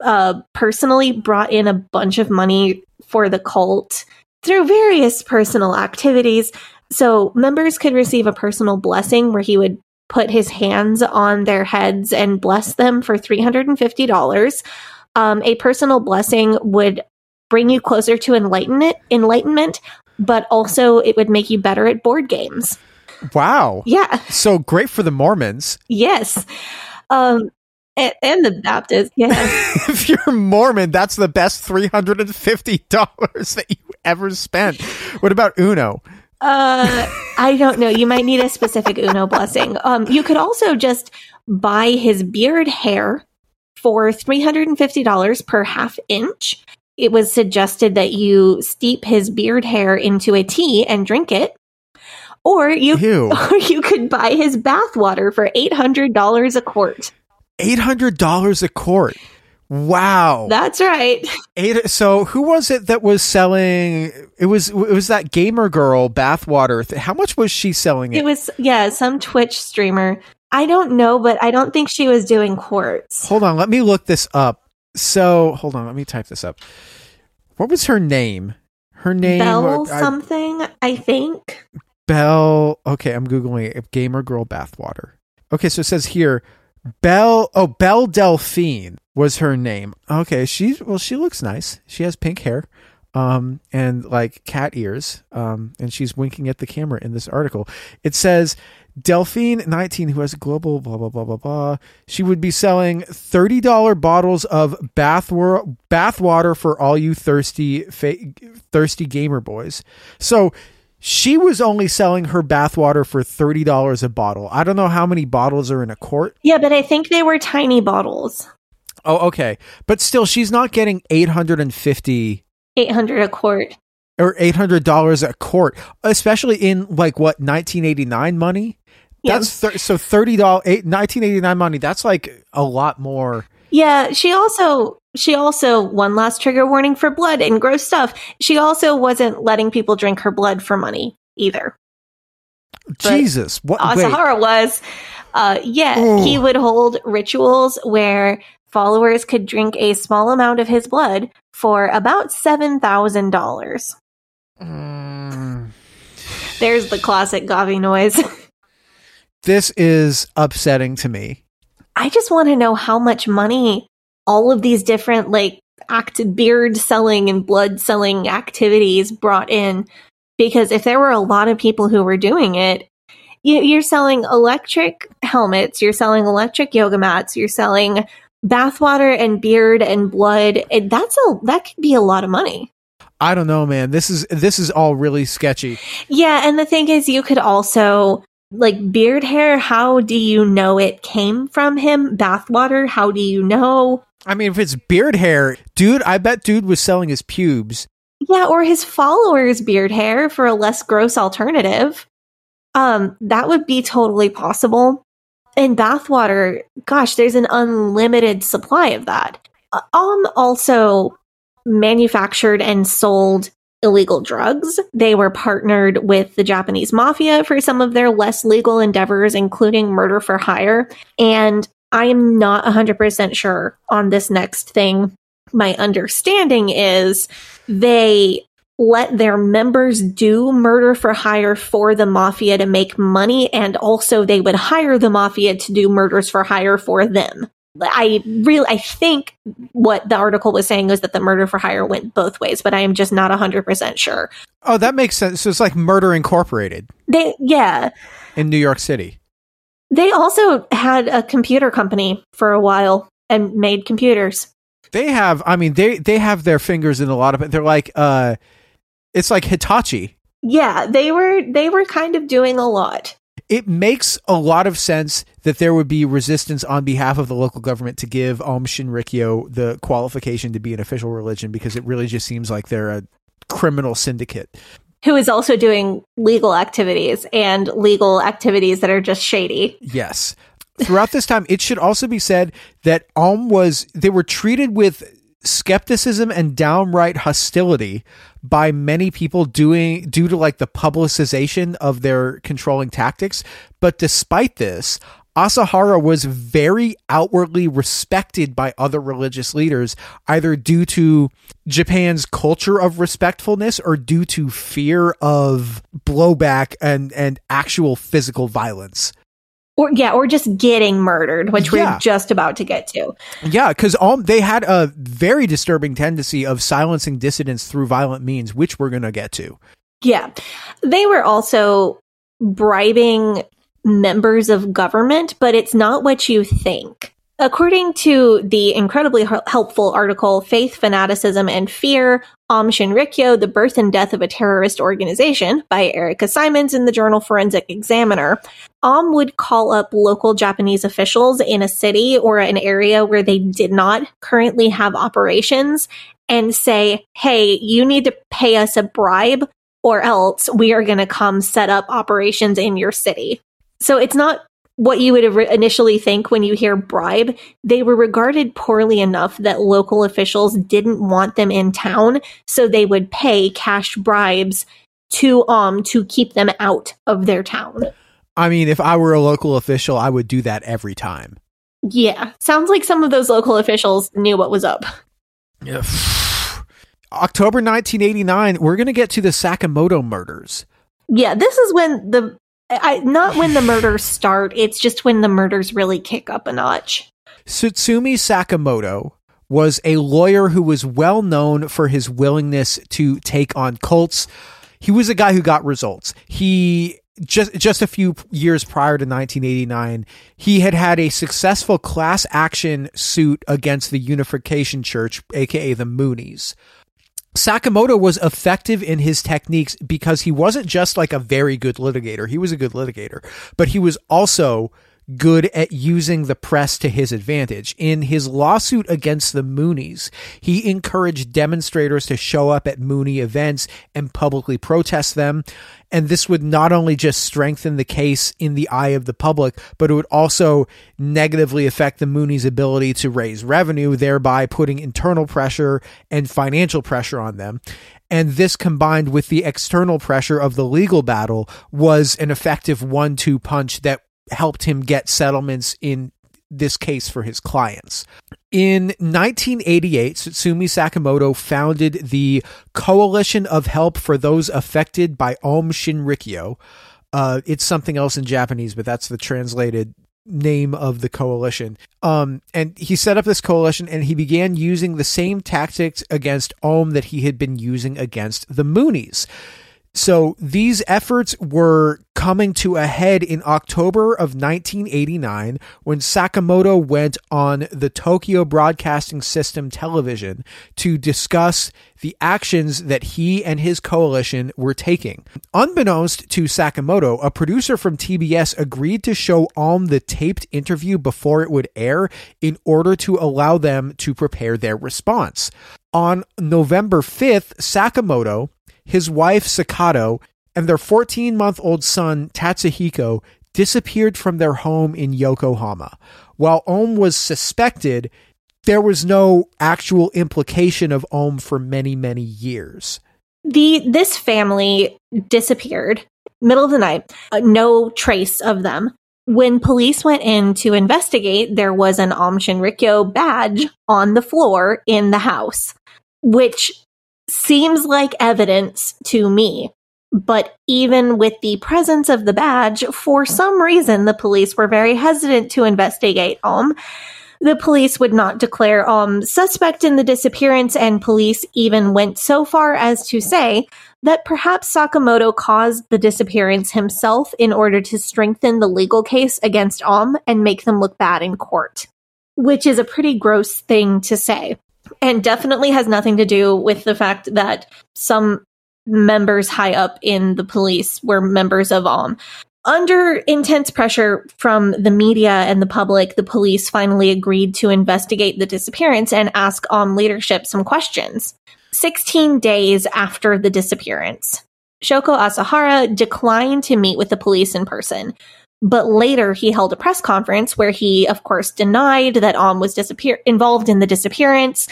uh, personally brought in a bunch of money for the cult through various personal activities. So members could receive a personal blessing where he would put his hands on their heads and bless them for $350. Um, a personal blessing would bring you closer to enlightenment, enlightenment, but also it would make you better at board games. wow Yeah. so great for the mormons Yes. Um, and, and the Baptist. Yeah. [laughs] if you're mormon that's the best $350 [laughs] that you ever spent what about uno Uh, I don't know. You might need a specific Uno blessing. Um, you could also just buy his beard hair for $350 per half inch. It was suggested that you steep his beard hair into a tea and drink it. Or you, Ew. [laughs] or you could buy his bath water for $800 a quart. $800 a quart wow That's right. [laughs] Eight, so who was it that was selling it was it was that gamer girl bathwater th- how much was she selling it, It was, yeah, some Twitch streamer. I don't know, but I don't think she was doing quarts. Hold on, let me look this up. So, hold on, let me type this up. What was her name? Her name Bell I- something, I think. Bell. Okay, I'm googling it. Gamer girl bathwater. Okay, so it says here, Belle. Oh, Belle Delphine was her name. Okay, she's well. She looks nice. She has pink hair, um, and like cat ears. Um, and she's winking at the camera in this article. It says. Delphine, 19, who has global blah blah blah blah blah. She would be selling $30 bottles of bath wor- bath water for all you thirsty fa- thirsty gamer boys. So she was only selling her bathwater for $30 a bottle. I don't know how many bottles are in a quart. Yeah, but I think they were tiny bottles. Oh, okay. But still, she's not getting 850 800 a quart. or $800 a quart, especially in like what, 1989 money? Yeah. That's thir- so $30, eight, 1989 money. That's like a lot more. Yeah, she also she also one last trigger warning for blood and gross stuff. She also wasn't letting people drink her blood for money either. Jesus. What? wait. Asahara was. Uh, yeah, Oh. he would hold rituals where followers could drink a small amount of his blood for about seven thousand dollars. Mm. There's the classic Gavi noise. [laughs] This is upsetting to me. I just want to know how much money all of these different like act beard selling and blood selling activities brought in because if there were a lot of people who were doing it you, you're selling electric helmets you're selling electric yoga mats you're selling bathwater and beard and blood and that's a that could be a lot of money I don't know, man. This is this is all really sketchy. yeah and the thing is you could also like beard hair how do you know it came from him bathwater how do you know I mean, if it's beard hair, dude, I bet dude was selling his pubes. Yeah, or his followers' beard hair for a less gross alternative. Um, that would be totally possible. And bathwater, gosh, there's an unlimited supply of that. Um, also manufactured and sold illegal drugs. They were partnered with the Japanese mafia for some of their less legal endeavors, including murder for hire. And I am not 100% sure on this next thing. My understanding is they let their members do murder for hire for the mafia to make money, and also they would hire the mafia to do murders for hire for them. I really, I think what the article was saying was that the murder for hire went both ways, but I am just not 100% sure. Oh, that makes sense. So it's like Murder Incorporated They, yeah. in New York City. They also had a computer company for a while and made computers. They have, I mean, they they have their fingers in a lot of it. They're like, uh, it's like Hitachi. Yeah, they were, they were kind of doing a lot. It makes a lot of sense that there would be resistance on behalf of the local government to give Aum Shinrikyo the qualification to be an official religion because it really just seems like they're a criminal syndicate. who is also doing legal activities and legal activities that are just shady. Yes. Throughout this time, it should also be said that Aum was, they were treated with skepticism and downright hostility by many people doing due to like the publicization of their controlling tactics. But despite this, Asahara was very outwardly respected by other religious leaders, either due to Japan's culture of respectfulness or due to fear of blowback and, and actual physical violence. Or yeah, or just getting murdered, which Yeah. we're just about to get to. Yeah, because all they had a very disturbing tendency of silencing dissidents through violent means, which we're going to get to. Yeah. They were also bribing members of government, but it's not what you think. According to the incredibly helpful article Faith, Fanaticism, and Fear, Aum Shinrikyo, The Birth and Death of a Terrorist Organization by Erica Simons in the journal Forensic Examiner, Aum would call up local Japanese officials in a city or an area where they did not currently have operations and say, hey, you need to pay us a bribe or else we are going to come set up operations in your city. So it's not what you would initially think when you hear bribe. They were regarded poorly enough that local officials didn't want them in town, so they would pay cash bribes to um to keep them out of their town. I mean, if I were a local official, I would do that every time. Yeah, sounds like some of those local officials knew what was up. Yeah. [sighs] October 1989, we're going to get to the Sakamoto murders. Yeah, this is when the I, not when the murders start. It's just when the murders really kick up a notch. Tsutsumi Sakamoto was a lawyer who was well known for his willingness to take on cults. He was a guy who got results. He just just a few years prior to 1989, he had had a successful class action suit against the Unification Church, aka the Moonies. Sakamoto was effective in his techniques because he wasn't just like a very good litigator. He was a good litigator, but he was also good at using the press to his advantage. In his lawsuit against the Moonies, he encouraged demonstrators to show up at Moonie events and publicly protest them. And this would not only just strengthen the case in the eye of the public, but it would also negatively affect the Moonies' ability to raise revenue, thereby putting internal pressure and financial pressure on them. And this combined with the external pressure of the legal battle was an effective one two punch that helped him get settlements in this case for his clients. In 1988, Tsutsumi Sakamoto founded the Coalition of Help for Those Affected by Aum Shinrikyo. Uh, it's something else in Japanese, but that's the translated name of the coalition. Um, and he set up this coalition and he began using the same tactics against Aum that he had been using against the Moonies. So these efforts were coming to a head in October of 1989 when Sakamoto went on the Tokyo Broadcasting System television to discuss the actions that he and his coalition were taking. Unbeknownst to Sakamoto, a producer from TBS agreed to show Aum the taped interview before it would air in order to allow them to prepare their response. On November 5th, Sakamoto his wife Sakato, and their 14 month old son Tatsuhiko disappeared from their home in Yokohama. While Aum was suspected, there was no actual implication of Aum for many, many years. The this family disappeared middle of the night. Uh, no trace of them. When police went in to investigate, there was an Aum Shinrikyo badge on the floor in the house, which seems like evidence to me. But even with the presence of the badge, for some reason, the police were very hesitant to investigate Aum. The police would not declare Aum suspect in the disappearance, and police even went so far as to say that perhaps Sakamoto caused the disappearance himself in order to strengthen the legal case against Aum and make them look bad in court, which is a pretty gross thing to say and definitely has nothing to do with the fact that some members high up in the police were members of Aum. Under intense pressure from the media and the public, the police finally agreed to investigate the disappearance and ask Aum leadership some questions. 16 days after the disappearance, Shoko Asahara declined to meet with the police in person, but later he held a press conference where he, of course, denied that Aum was disappear- involved in the disappearance.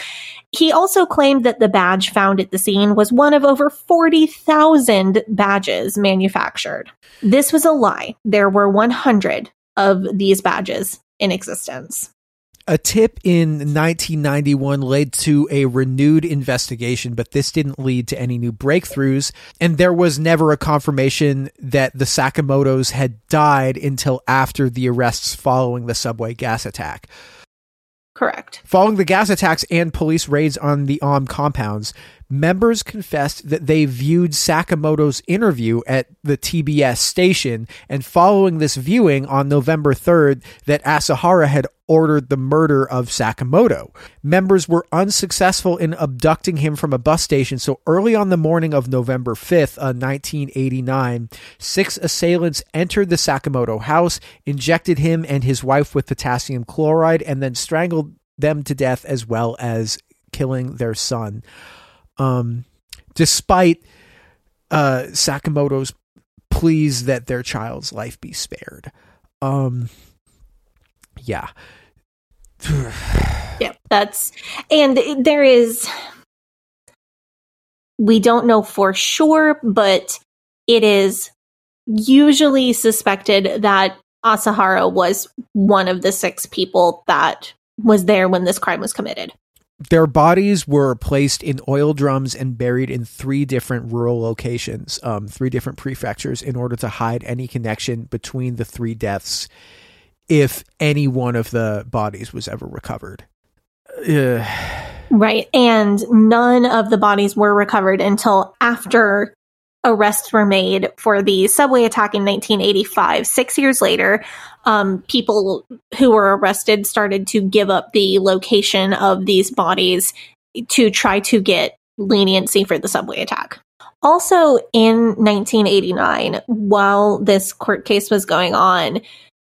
He also claimed that the badge found at the scene was one of over 40,000 badges manufactured. This was a lie. There were 100 of these badges in existence. A tip in 1991 led to a renewed investigation, but this didn't lead to any new breakthroughs. And there was never a confirmation that the Sakamotos had died until after the arrests following the subway gas attack. Correct. Following the gas attacks and police raids on the Aum compounds, members confessed that they viewed Sakamoto's interview at the TBS station, and following this viewing on November 3rd, that Asahara had ordered the murder of Sakamoto. Members were unsuccessful in abducting him from a bus station, so early on the morning of November 5th, uh, 1989, six assailants entered the Sakamoto house, injected him and his wife with potassium chloride, and then strangled them to death as well as killing their son. Um, despite uh, Sakamoto's pleas that their child's life be spared. Um, yeah. [sighs] yeah, that's and there is we don't know for sure, but it is usually suspected that Asahara was one of the six people that was there when this crime was committed. Their bodies were placed in oil drums and buried in three different rural locations, um, three different prefectures, in order to hide any connection between the three deaths if any one of the bodies was ever recovered. Ugh. Right. And none of the bodies were recovered until after arrests were made for the subway attack in 1985. Six years later, um, people who were arrested started to give up the location of these bodies to try to get leniency for the subway attack. Also, in 1989, while this court case was going on,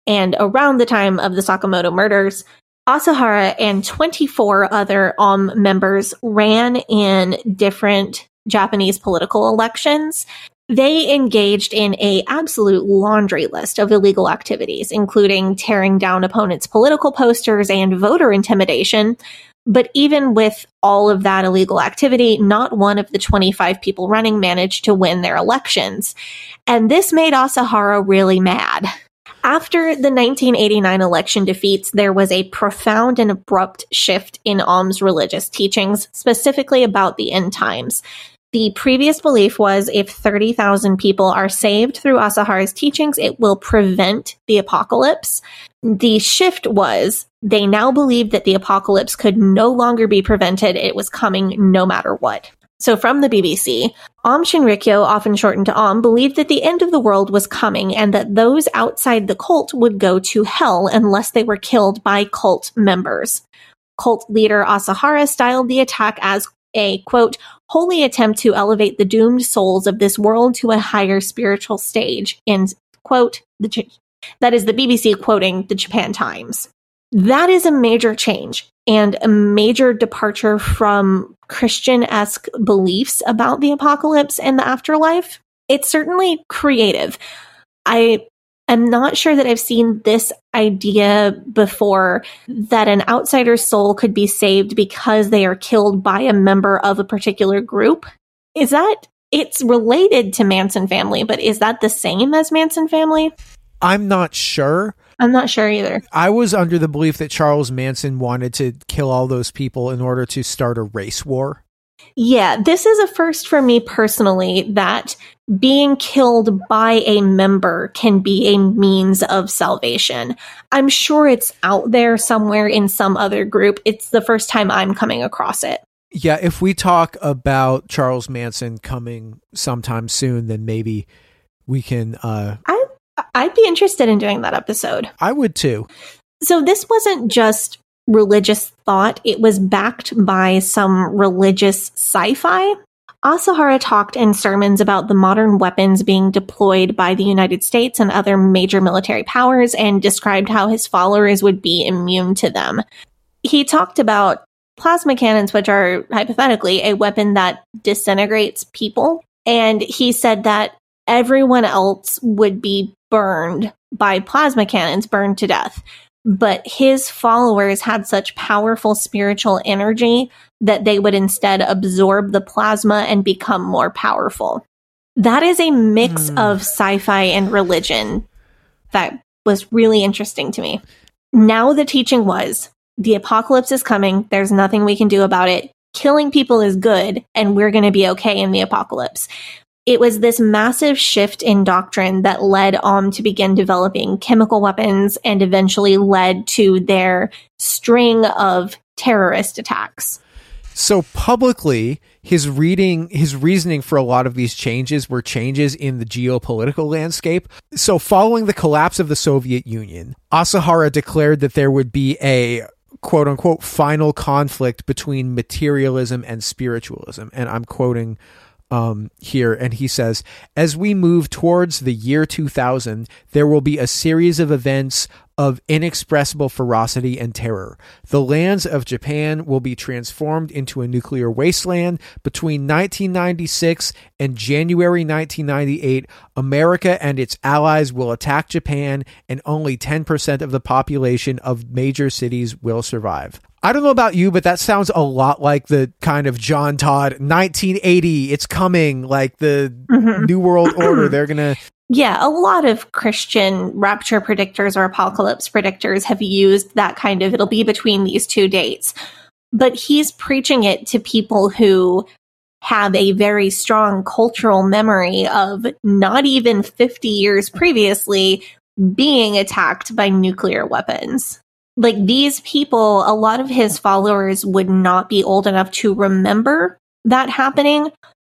and around the time of the Sakamoto murders, Asahara and 24 other Aum members ran in different Japanese political elections. They engaged in a absolute laundry list of illegal activities, including tearing down opponents' political posters and voter intimidation. But even with all of that illegal activity, not one of the 25 people running managed to win their elections. And this made Asahara really mad. After the 1989 election defeats, there was a profound and abrupt shift in Aum's religious teachings, specifically about the end times. The previous belief was if 30,000 people are saved through Asahara's teachings, it will prevent the apocalypse. The shift was they now believed that the apocalypse could no longer be prevented. It was coming no matter what. So from the BBC, Aum Shinrikyo, often shortened to Aum, believed that the end of the world was coming and that those outside the cult would go to hell unless they were killed by cult members. Cult leader Asahara styled the attack as a quote, holy attempt to elevate the doomed souls of this world to a higher spiritual stage, end quote, the, that is the BBC quoting the Japan Times. That is a major change and a major departure from Christian esque beliefs about the apocalypse and the afterlife. It's certainly creative. I am not sure that I've seen this idea before that an outsider's soul could be saved because they are killed by a member of a particular group. Is that it's related to Manson family, but is that the same as Manson family? I'm not sure. I'm not sure either. I was under the belief that Charles Manson wanted to kill all those people in order to start a race war. Yeah, this is a first for me personally that being killed by a member can be a means of salvation. I'm sure it's out there somewhere in some other group. It's the first time I'm coming across it. Yeah, if we talk about Charles Manson coming sometime soon, then maybe we can uh I I'd be interested in doing that episode. I would too. So this wasn't just religious thought, it was backed by some religious sci fi. Asahara talked in sermons about the modern weapons being deployed by the United States and other major military powers and described how his followers would be immune to them. He talked about plasma cannons, which are hypothetically a weapon that disintegrates people. And he said that everyone else would be burned by plasma cannons, burned to death. But his followers had such powerful spiritual energy that they would instead absorb the plasma and become more powerful. That is a mix Hmm. of sci fi and religion that was really interesting to me. Now, the teaching was the apocalypse is coming. There's nothing we can do about it. Killing people is good, and we're going to be okay in the apocalypse it was this massive shift in doctrine that led Aum to begin developing chemical weapons and eventually led to their string of terrorist attacks. So publicly, his reading, his reasoning for a lot of these changes were changes in the geopolitical landscape. So following the collapse of the Soviet Union, Asahara declared that there would be a quote unquote final conflict between materialism and spiritualism. And I'm quoting um, here, and he says, as we move towards the year 2000, there will be a series of events of inexpressible ferocity and terror. The lands of Japan will be transformed into a nuclear wasteland. Between 1996 and January 1998, America and its allies will attack Japan, and only 10% of the population of major cities will survive. I don't know about you, but that sounds a lot like the kind of John Todd 1980. It's coming, like the Mhm. New World [clears throat] Order. They're gonna Yeah, a lot of Christian rapture predictors or apocalypse predictors have used that kind of, it'll be between these two dates. But he's preaching it to people who have a very strong cultural memory of not even 50 years previously being attacked by nuclear weapons. Like these people, a lot of his followers would not be old enough to remember that happening,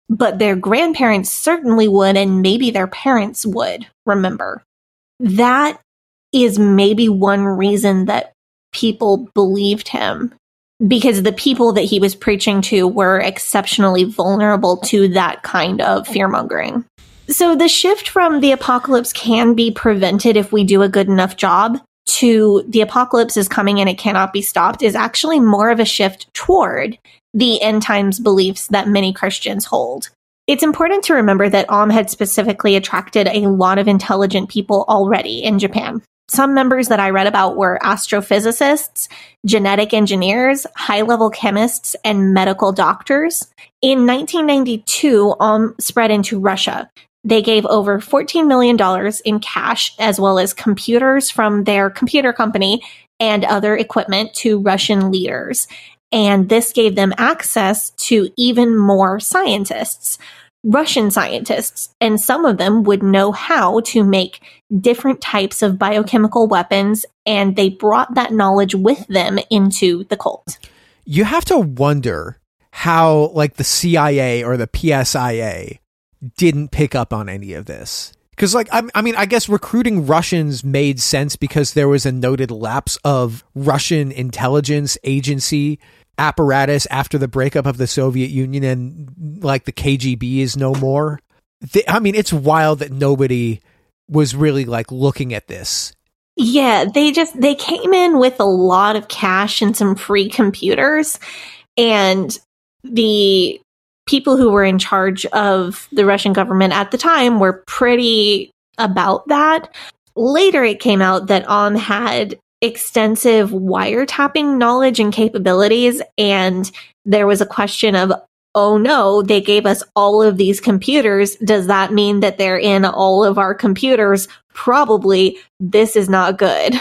but their grandparents certainly would, and maybe their parents would remember. That is maybe one reason that people believed him because the people that he was preaching to were exceptionally vulnerable to that kind of fear mongering. So the shift from the apocalypse can be prevented if we do a good enough job to the apocalypse is coming and it cannot be stopped is actually more of a shift toward the end times beliefs that many Christians hold. It's important to remember that Aum had specifically attracted a lot of intelligent people already in Japan. Some members that I read about were astrophysicists, genetic engineers, high level chemists, and medical doctors. In 1992, Aum spread into Russia. They gave over $14 million in cash, as well as computers from their computer company and other equipment to Russian leaders. And this gave them access to even more scientists. Russian scientists, and some of them would know how to make different types of biochemical weapons, and they brought that knowledge with them into the cult. You have to wonder how, like, the CIA or the PSIA didn't pick up on any of this. Because, like, I, I, mean, I guess recruiting Russians made sense because there was a noted lapse of Russian intelligence agency apparatus after the breakup of the Soviet Union and like the KGB is no more. I mean, it's wild that nobody was really like looking at this. Yeah, they just they came in with a lot of cash and some free computers and the people who were in charge of the Russian government at the time were pretty about that. Later it came out that Aum had extensive wiretapping knowledge and capabilities. And there was a question of, oh no, they gave us all of these computers. Does that mean that they're in all of our computers? Probably. This is not good.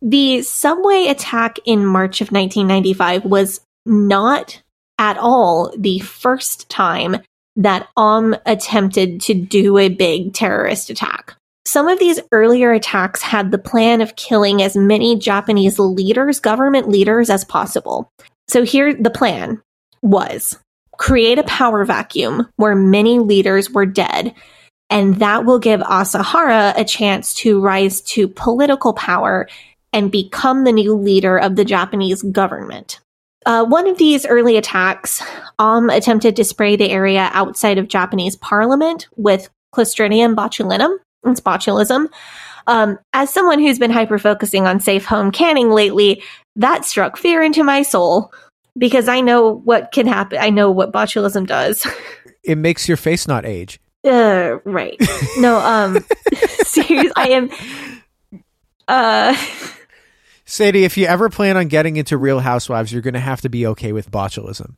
The subway attack in March of 1995 was not at all the first time that Aum attempted to do a big terrorist attack. Some of these earlier attacks had the plan of killing as many Japanese leaders, government leaders, as possible. So here, the plan was create a power vacuum where many leaders were dead, and that will give Asahara a chance to rise to political power and become the new leader of the Japanese government. Uh, one of these early attacks, Aum attempted to spray the area outside of Japanese parliament with Clostridium botulinum, it's botulism. Um, as someone who's been hyper focusing on safe home canning lately, that struck fear into my soul because I know what can happen. I know what botulism does. It makes your face not age. Uh, right. No, um, [laughs] seriously, I am. Uh, Sadie, if you ever plan on getting into Real Housewives, you're going to have to be okay with botulism.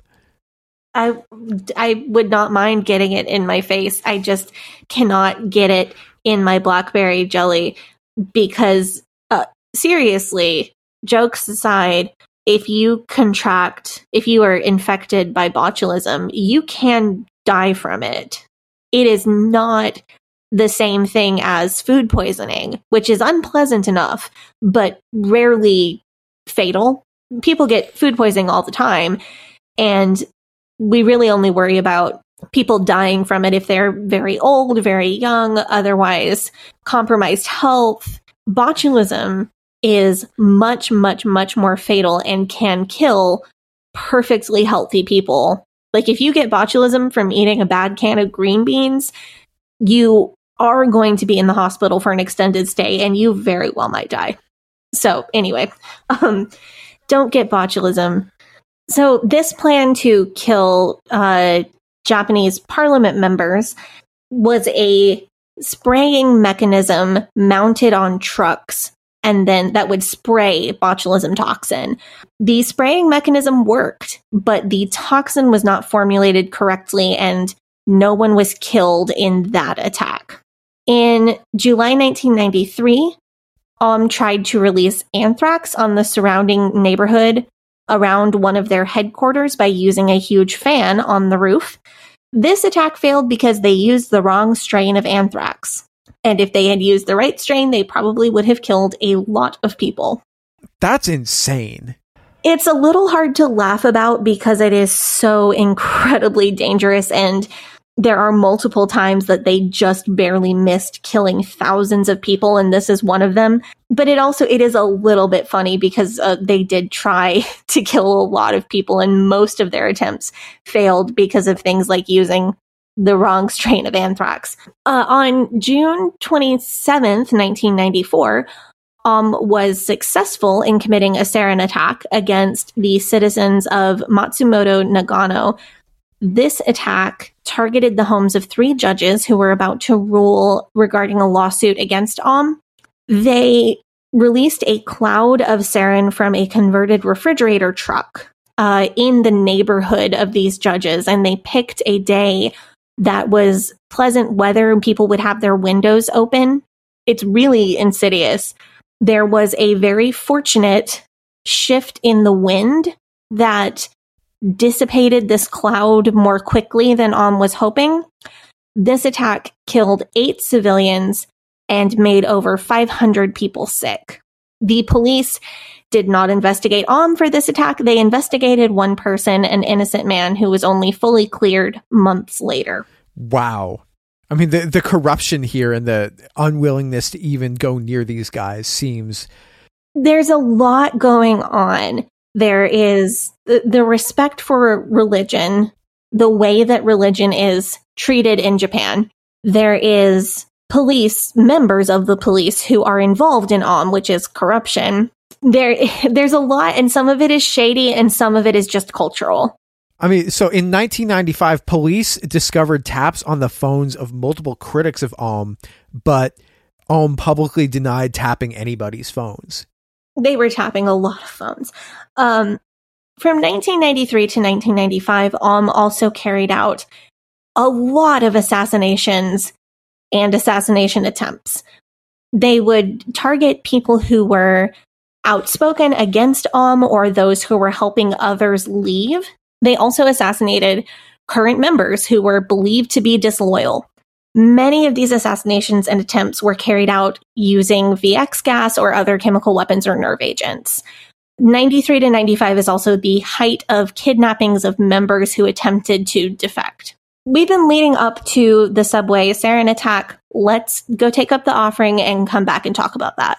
I I would not mind getting it in my face. I just cannot get it in my blackberry jelly because uh, seriously, jokes aside, if you contract, if you are infected by botulism, you can die from it. It is not the same thing as food poisoning, which is unpleasant enough, but rarely fatal. People get food poisoning all the time. And we really only worry about people dying from it if they're very old, very young, otherwise compromised health. Botulism is much, much, much more fatal and can kill perfectly healthy people. Like if you get botulism from eating a bad can of green beans, you are going to be in the hospital for an extended stay and you very well might die. So anyway, [laughs] um, don't get botulism. So this plan to kill uh, Japanese parliament members was a spraying mechanism mounted on trucks and then that would spray botulism toxin. The spraying mechanism worked, but the toxin was not formulated correctly and no one was killed in that attack. In July 1993, Aum tried to release anthrax on the surrounding neighborhood around one of their headquarters by using a huge fan on the roof. This attack failed because they used the wrong strain of anthrax. And if they had used the right strain, they probably would have killed a lot of people. That's insane. It's a little hard to laugh about because it is so incredibly dangerous and there are multiple times that they just barely missed killing thousands of people and this is one of them. But it also it is a little bit funny because uh, they did try [laughs] to kill a lot of people and most of their attempts failed because of things like using the wrong [laughs] strain of anthrax. Uh, on june 27th 1994 um, was successful in committing a sarin attack against the citizens of matsumoto nagano. This attack targeted the homes of three judges who were about to rule regarding a lawsuit against Aum. They released a cloud of sarin from a converted refrigerator truck uh, in the neighborhood of these judges, and they picked a day that was pleasant weather and people would have their windows open. It's really insidious. There was a very fortunate shift in the wind that dissipated this cloud more quickly than Aum was hoping. This attack killed eight civilians and made over 500 people sick. The police did not investigate Aum for this attack. They investigated one person, an innocent man who was only fully cleared months later. Wow. I mean, the, the corruption here and the unwillingness to even go near these guys seems. There's a lot going on. There is the, the respect for religion, the way that religion is treated in Japan. There is police, members of the police who are involved in Aum, which is corruption. There, [laughs] there's a lot, and some of it is shady, and some of it is just cultural. I mean, so in 1995, police discovered taps on the phones of multiple critics of Aum, but Aum publicly denied tapping anybody's phones. They were tapping a lot of phones. Um, from 1993 to 1995, Aum also carried out a lot of assassinations and assassination attempts. They would target people who were outspoken against Aum or those who were helping others leave. They also assassinated current members who were believed to be disloyal. Many of these assassinations and attempts were carried out using VX gas or other chemical weapons or nerve agents. 93 to 95 is also the height of kidnappings of members who attempted to defect. We've been leading up to the subway sarin attack. Let's go take up the offering and come back and talk about that.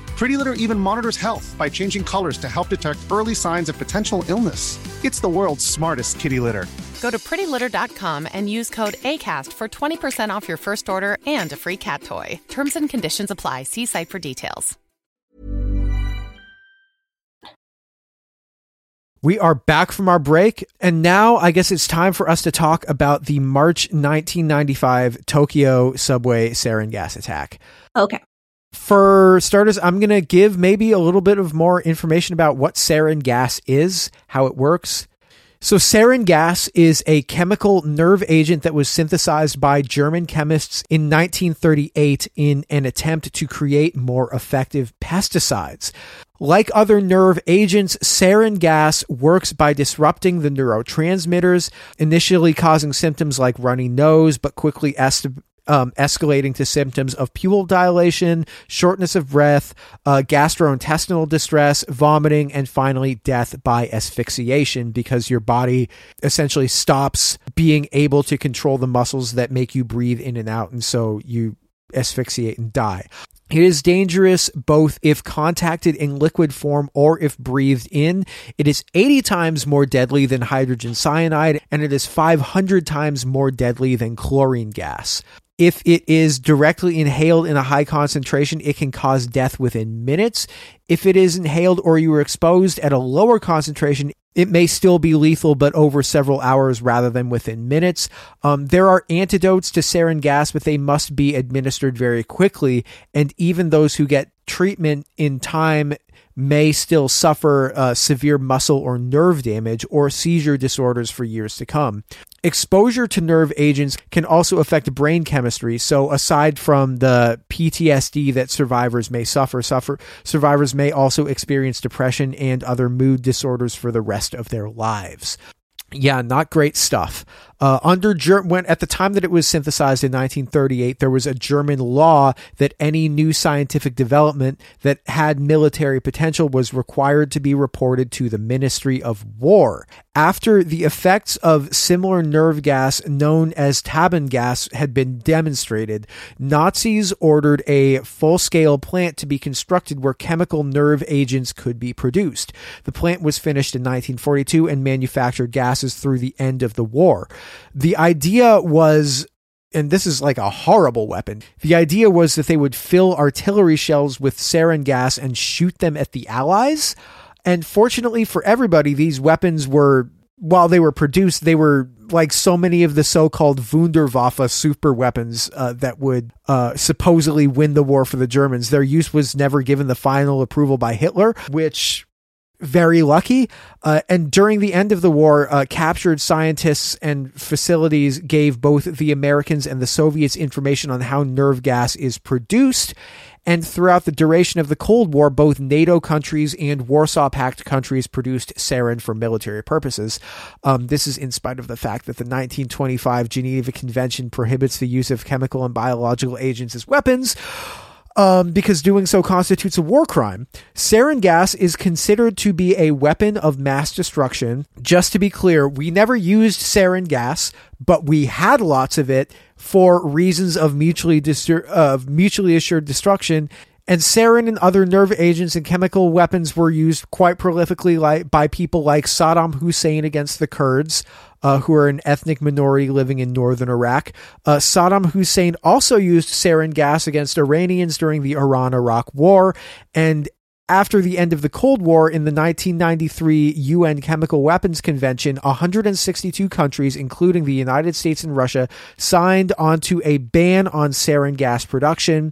Pretty Litter even monitors health by changing colors to help detect early signs of potential illness. It's the world's smartest kitty litter. Go to prettylitter.com and use code ACAST for 20% off your first order and a free cat toy. Terms and conditions apply. See site for details. We are back from our break, and now I guess it's time for us to talk about the March 1995 Tokyo subway sarin gas attack. Okay. For starters, I'm going to give maybe a little bit of more information about what sarin gas is, how it works. So, sarin gas is a chemical nerve agent that was synthesized by German chemists in 1938 in an attempt to create more effective pesticides. Like other nerve agents, sarin gas works by disrupting the neurotransmitters, initially causing symptoms like runny nose, but quickly est- um, escalating to symptoms of pupil dilation, shortness of breath, uh, gastrointestinal distress, vomiting, and finally death by asphyxiation because your body essentially stops being able to control the muscles that make you breathe in and out. And so you asphyxiate and die. It is dangerous both if contacted in liquid form or if breathed in. It is 80 times more deadly than hydrogen cyanide, and it is 500 times more deadly than chlorine gas. If it is directly inhaled in a high concentration, it can cause death within minutes. If it is inhaled or you are exposed at a lower concentration, it may still be lethal, but over several hours rather than within minutes. Um, there are antidotes to sarin gas, but they must be administered very quickly. And even those who get treatment in time may still suffer uh, severe muscle or nerve damage or seizure disorders for years to come. Exposure to nerve agents can also affect brain chemistry. So, aside from the PTSD that survivors may suffer, suffer survivors may also experience depression and other mood disorders for the rest of their lives. Yeah, not great stuff. Uh, under Ger- when at the time that it was synthesized in 1938, there was a German law that any new scientific development that had military potential was required to be reported to the Ministry of War. After the effects of similar nerve gas known as Tabun gas had been demonstrated, Nazis ordered a full-scale plant to be constructed where chemical nerve agents could be produced. The plant was finished in 1942 and manufactured gases through the end of the war. The idea was and this is like a horrible weapon. The idea was that they would fill artillery shells with sarin gas and shoot them at the Allies. And fortunately for everybody, these weapons were, while they were produced, they were like so many of the so-called Wunderwaffe super weapons uh, that would uh, supposedly win the war for the Germans. Their use was never given the final approval by Hitler, which very lucky. Uh, and during the end of the war, uh, captured scientists and facilities gave both the Americans and the Soviets information on how nerve gas is produced. And throughout the duration of the Cold War, both NATO countries and Warsaw Pact countries produced sarin for military purposes. Um, this is in spite of the fact that the 1925 Geneva Convention prohibits the use of chemical and biological agents as weapons um, because doing so constitutes a war crime. Sarin gas is considered to be a weapon of mass destruction. Just to be clear, we never used sarin gas, but we had lots of it for reasons of mutually mutually assured destruction. And sarin and other nerve agents and chemical weapons were used quite prolifically by people like Saddam Hussein against the Kurds, uh, who are an ethnic minority living in northern Iraq. Uh, Saddam Hussein also used sarin gas against Iranians during the Iran Iraq War. And after the end of the Cold War in the 1993 UN Chemical Weapons Convention, 162 countries, including the United States and Russia, signed onto a ban on sarin gas production.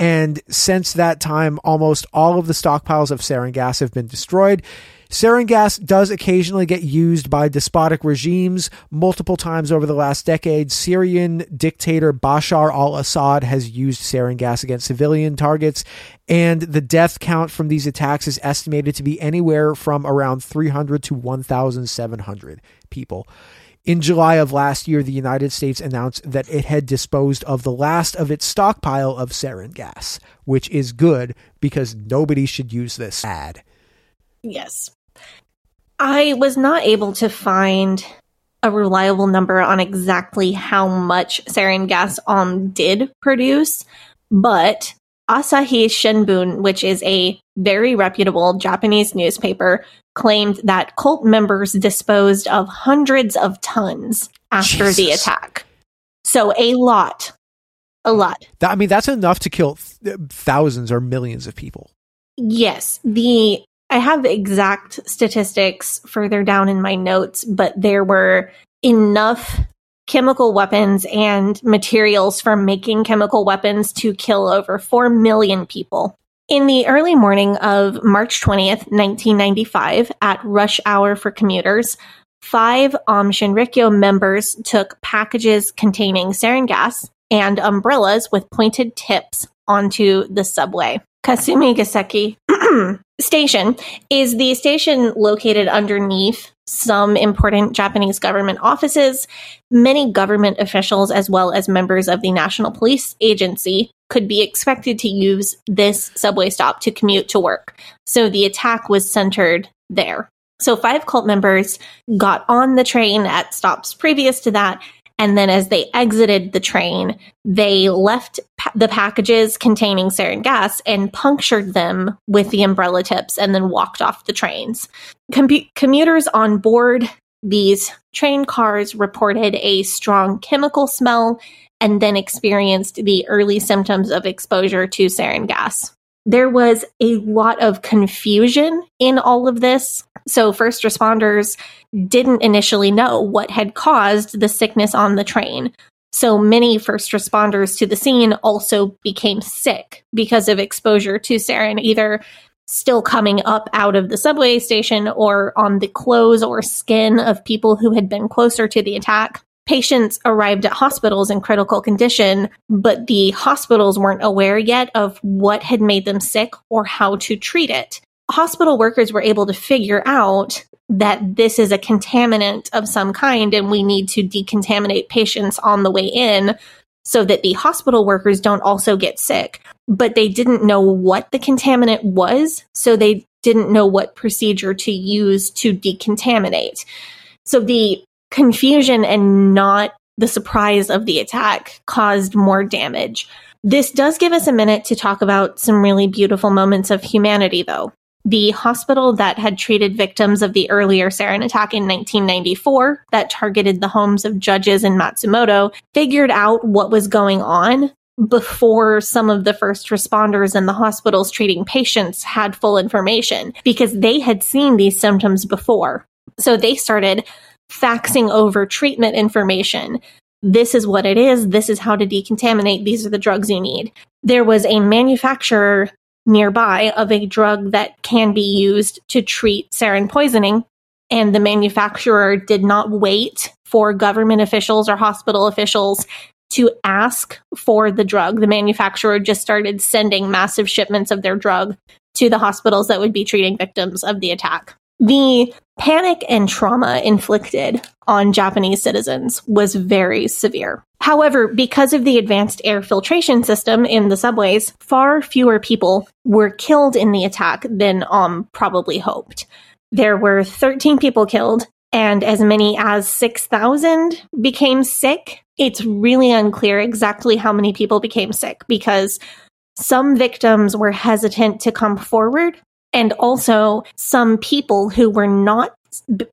And since that time, almost all of the stockpiles of sarin gas have been destroyed. Sarin gas does occasionally get used by despotic regimes multiple times over the last decade. Syrian dictator Bashar al Assad has used sarin gas against civilian targets, and the death count from these attacks is estimated to be anywhere from around 300 to 1,700 people. In July of last year, the United States announced that it had disposed of the last of its stockpile of sarin gas, which is good because nobody should use this ad. Yes. I was not able to find a reliable number on exactly how much sarin gas um did produce, but Asahi Shimbun, which is a very reputable Japanese newspaper, claimed that cult members disposed of hundreds of tons after the attack. So a lot. A lot. That, I mean, that's enough to kill th- thousands or millions of people. Yes, the I have the exact statistics further down in my notes, but there were enough chemical weapons and materials for making chemical weapons to kill over 4 million people. In the early morning of March 20th, 1995, at rush hour for commuters, five Aum Shinrikyo members took packages containing sarin gas and umbrellas with pointed tips onto the subway. Kasumigaseki [clears throat] station is the station located underneath some important Japanese government offices. Many government officials, as well as members of the National Police Agency, could be expected to use this subway stop to commute to work. So the attack was centered there. So five cult members got on the train at stops previous to that and then as they exited the train, they left the packages containing sarin gas and punctured them with the umbrella tips and then walked off the trains. Com- commuters on board these train cars reported a strong chemical smell and then experienced the early symptoms of exposure to sarin gas. There was a lot of confusion in all of this. So, first responders didn't initially know what had caused the sickness on the train. So many first responders to the scene also became sick because of exposure to sarin, either still coming up out of the subway station or on the clothes or skin of people who had been closer to the attack. Patients arrived at hospitals in critical condition, but the hospitals weren't aware yet of what had made them sick or how to treat it. Hospital workers were able to figure out that this is a contaminant of some kind and we need to decontaminate patients on the way in so that the hospital workers don't also get sick. But they didn't know what the contaminant was, so they didn't know what procedure to use to decontaminate. So the confusion and not the surprise of the attack caused more damage. This does give us a minute to talk about some really beautiful moments of humanity, though. The hospital that had treated victims of the earlier sarin attack in 1994, that targeted the homes of judges in Matsumoto, figured out what was going on before some of the first responders and the hospitals treating patients had full information because they had seen these symptoms before. So they started faxing over treatment information. This is what it is. This is how to decontaminate. These are the drugs you need. There was a manufacturer nearby of a drug that can be used to treat sarin poisoning. And the manufacturer did not wait for government officials or hospital officials to ask for the drug. The manufacturer just started sending massive shipments of their drug to the hospitals that would be treating victims of the attack. The panic and trauma inflicted on Japanese citizens was very severe. However, because of the advanced air filtration system in the subways, far fewer people were killed in the attack than um, probably hoped. There were 13 people killed, and as many as 6,000 became sick. It's really unclear exactly how many people became sick because some victims were hesitant to come forward and also some people who were not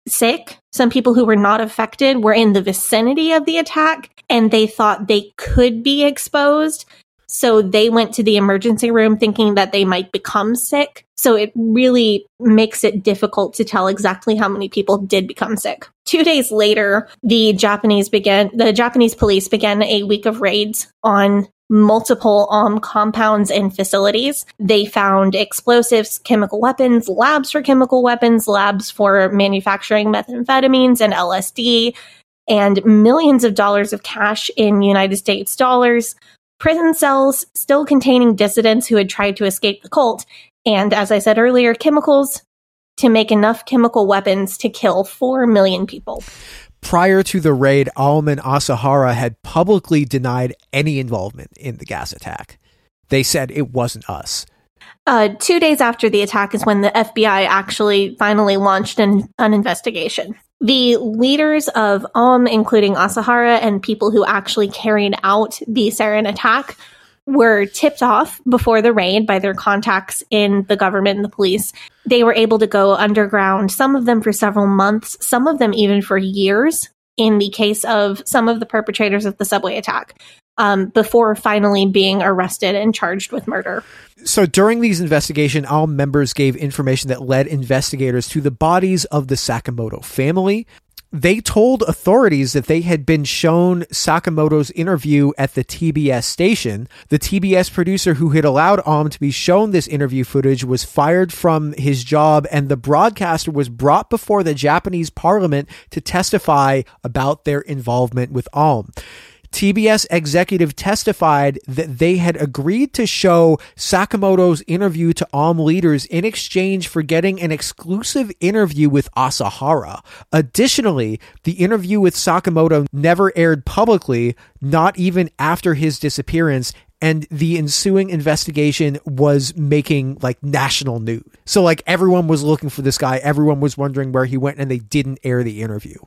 sick, some people who were not affected were in the vicinity of the attack and they thought they could be exposed. So they went to the emergency room thinking that they might become sick. So it really makes it difficult to tell exactly how many people did become sick. Two days later, the Japanese began, the Japanese police began a week of raids on multiple um, compounds and facilities. They found explosives, chemical weapons, labs for chemical weapons, labs for manufacturing methamphetamines and LSD, and millions of dollars of cash in United States dollars, prison cells still containing dissidents who had tried to escape the cult, and as I said earlier, chemicals to make enough chemical weapons to kill 4 million people. Prior to the raid, Aum and Asahara had publicly denied any involvement in the gas attack. They said it wasn't us. Uh, two days after the attack is when the FBI actually finally launched an, an investigation. The leaders of Aum, including Asahara and people who actually carried out the sarin attack, were tipped off before the raid by their contacts in the government and the police. They were able to go underground, some of them for several months, some of them even for years, in the case of some of the perpetrators of the subway attack, um, before finally being arrested and charged with murder. So during these investigations, all members gave information that led investigators to the bodies of the Sakamoto family. They told authorities that they had been shown Sakamoto's interview at the TBS station. The TBS producer who had allowed Aum to be shown this interview footage was fired from his job, and the broadcaster was brought before the Japanese parliament to testify about their involvement with Aum. TBS executive testified that they had agreed to show Sakamoto's interview to Aum leaders in exchange for getting an exclusive interview with Asahara. Additionally, the interview with Sakamoto never aired publicly, not even after his disappearance, and the ensuing investigation was making like national news. So like everyone was looking for this guy, everyone was wondering where he went and they didn't air the interview.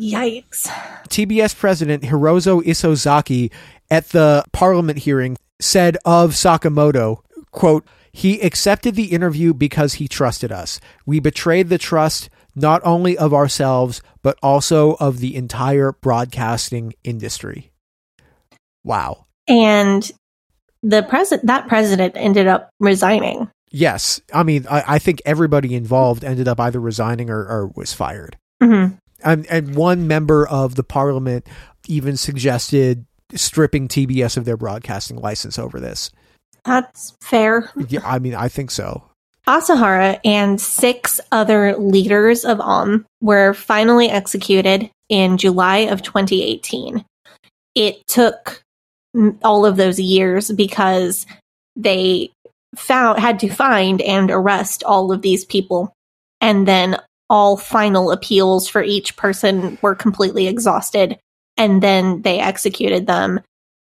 Yikes. TBS president Hirozo Isozaki at the parliament hearing said of Sakamoto, quote, he accepted the interview because he trusted us. We betrayed the trust not only of ourselves, but also of the entire broadcasting industry. Wow. And the president that president ended up resigning. Yes. I mean, I, I think everybody involved ended up either resigning or, or was fired. Mm-hmm. And, and one member of the parliament even suggested stripping TBS of their broadcasting license over this. That's fair. Yeah, I mean, I think so. Asahara and six other leaders of Aum were finally executed in July of 2018. It took all of those years because they found had to find and arrest all of these people and then all final appeals for each person were completely exhausted and then they executed them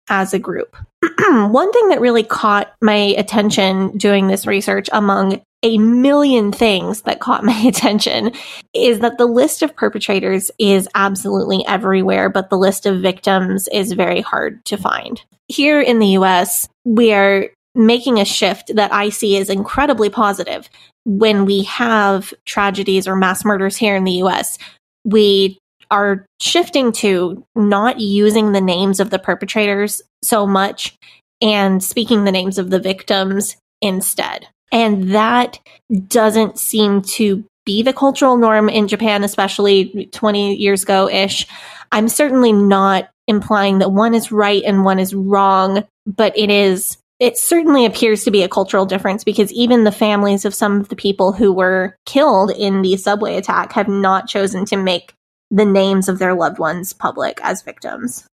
as a group. [clears throat] One thing that really caught my attention doing this research among a million things that caught [laughs] my attention is that the list of perpetrators is absolutely everywhere, but the list of victims is very hard to find. Here in the US, we are making a shift that I see is incredibly positive. When we have tragedies or mass murders here in the US, we are shifting to not using the names of the perpetrators so much and speaking the names of the victims instead. And that doesn't seem to be the cultural norm in Japan, especially 20 years ago ish. I'm certainly not implying that one is right and one is wrong, but it is, it certainly appears to be a cultural difference because even the families of some of the people who were killed in the subway attack have not chosen to make the names of their loved ones public as victims.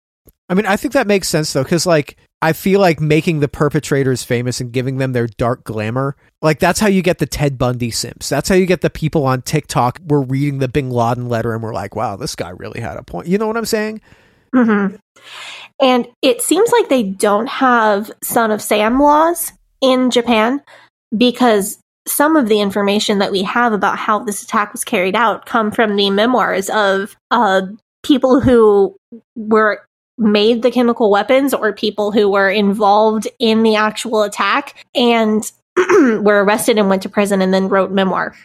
I mean, I think that makes sense though, because like I feel like making the perpetrators famous and giving them their dark glamour, like that's how you get the Ted Bundy simps. That's how you get the people on TikTok. We're reading the Bin Laden letter and we're like, wow, this guy really had a point. You know what I'm saying? Mm-hmm. And it seems like they don't have Son of Sam laws in Japan because some of the information that we have about how this attack was carried out come from the memoirs of uh, people who were made the chemical weapons or people who were involved in the actual attack and [clears throat] were arrested and went to prison and then wrote memoir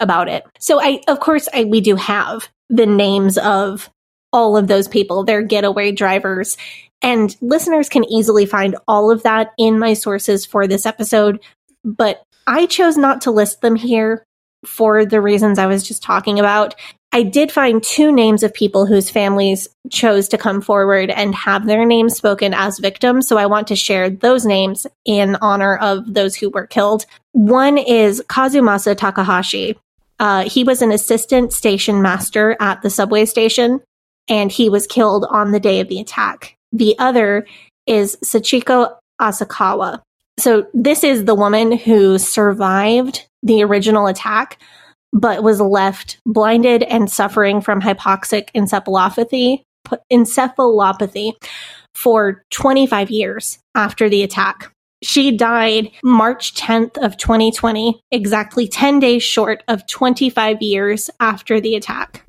about it. So I of course I, we do have the names of all of those people, their getaway drivers. And listeners can easily find all of that in my sources for this episode, but I chose not to list them here for the reasons I was just talking about. I did find two names of people whose families chose to come forward and have their names spoken as victims. So I want to share those names in honor of those who were killed. One is Kazumasa Takahashi. Uh, he was an assistant station master at the subway station, and he was killed on the day of the attack. The other is Sachiko Asakawa. So this is the woman who survived the original attack but was left blinded and suffering from hypoxic encephalopathy, encephalopathy for 25 years after the attack. She died March 10th of 2020, exactly 10 days short of 25 years after the attack.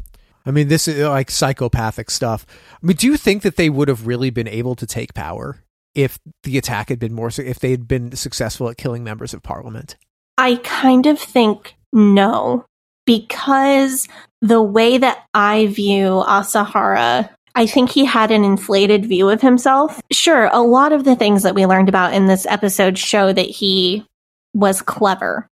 I mean, this is like psychopathic stuff. I mean, do you think that they would have really been able to take power if the attack had been more, if they had been successful at killing members of parliament? I kind of think no because the way that I view Asahara, I think he had an inflated view of himself. Sure, a lot of the things that we learned about in this episode show that he was clever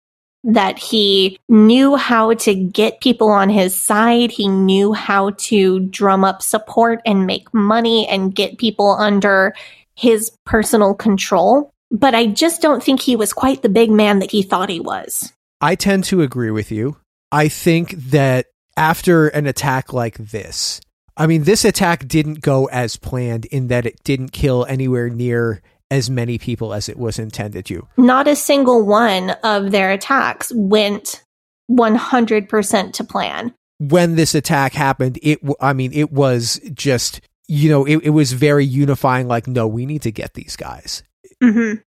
that he knew how to get people on his side. He knew how to drum up support and make money and get people under his personal control. But I just don't think he was quite the big man that he thought he was. I tend to agree with you. I think that after an attack like this, I mean, this attack didn't go as planned in that it didn't kill anywhere near as many people as it was intended to. Not a single one of their attacks went 100% to plan. When this attack happened, it I mean, it was just, you know, it, it was very unifying. Like, no, we need to get these guys. Mm-hmm.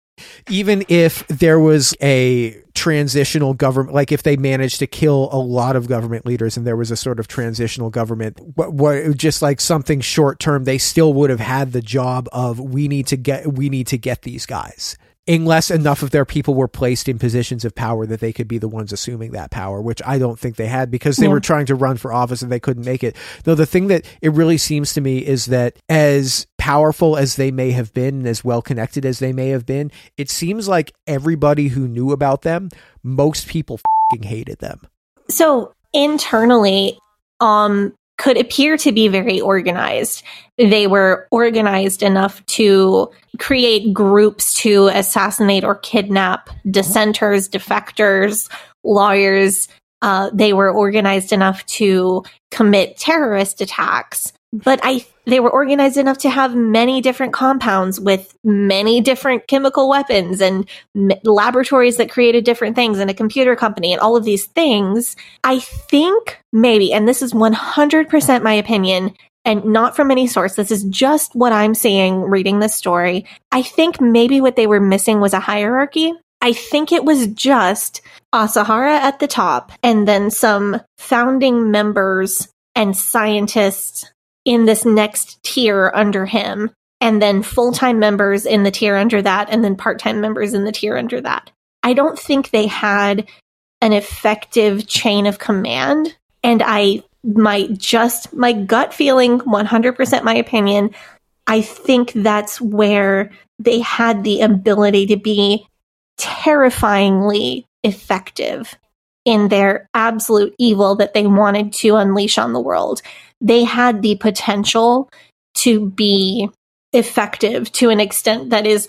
Even if there was a transitional government, like if they managed to kill a lot of government leaders and there was a sort of transitional government, what, what just like something short term, they still would have had the job of we need to get we need to get these guys unless enough of their people were placed in positions of power that they could be the ones assuming that power, which I don't think they had because they Yeah. were trying to run for office and they couldn't make it. Though the thing that it really seems to me is that as powerful as they may have been and as well connected as they may have been, it seems like everybody who knew about them, most people fing hated them. So internally, um, could appear to be very organized. They were organized enough to create groups to assassinate or kidnap dissenters, defectors, lawyers. Uh, they were organized enough to commit terrorist attacks. But I, they were organized enough to have many different compounds with many different chemical weapons and m- laboratories that created different things and a computer company and all of these things. I think maybe, and this is 100% my opinion and not from any source. This is just what I'm seeing reading this story. I think maybe what they were missing was a hierarchy. I think it was just Asahara at the top and then some founding members and scientists in this next tier under him, and then full time members in the tier under that, and then part time members in the tier under that. I don't think they had an effective chain of command. And I might just, my gut feeling, 100% my opinion, I think that's where they had the ability to be terrifyingly effective in their absolute evil that they wanted to unleash on the world. They had the potential to be effective to an extent that is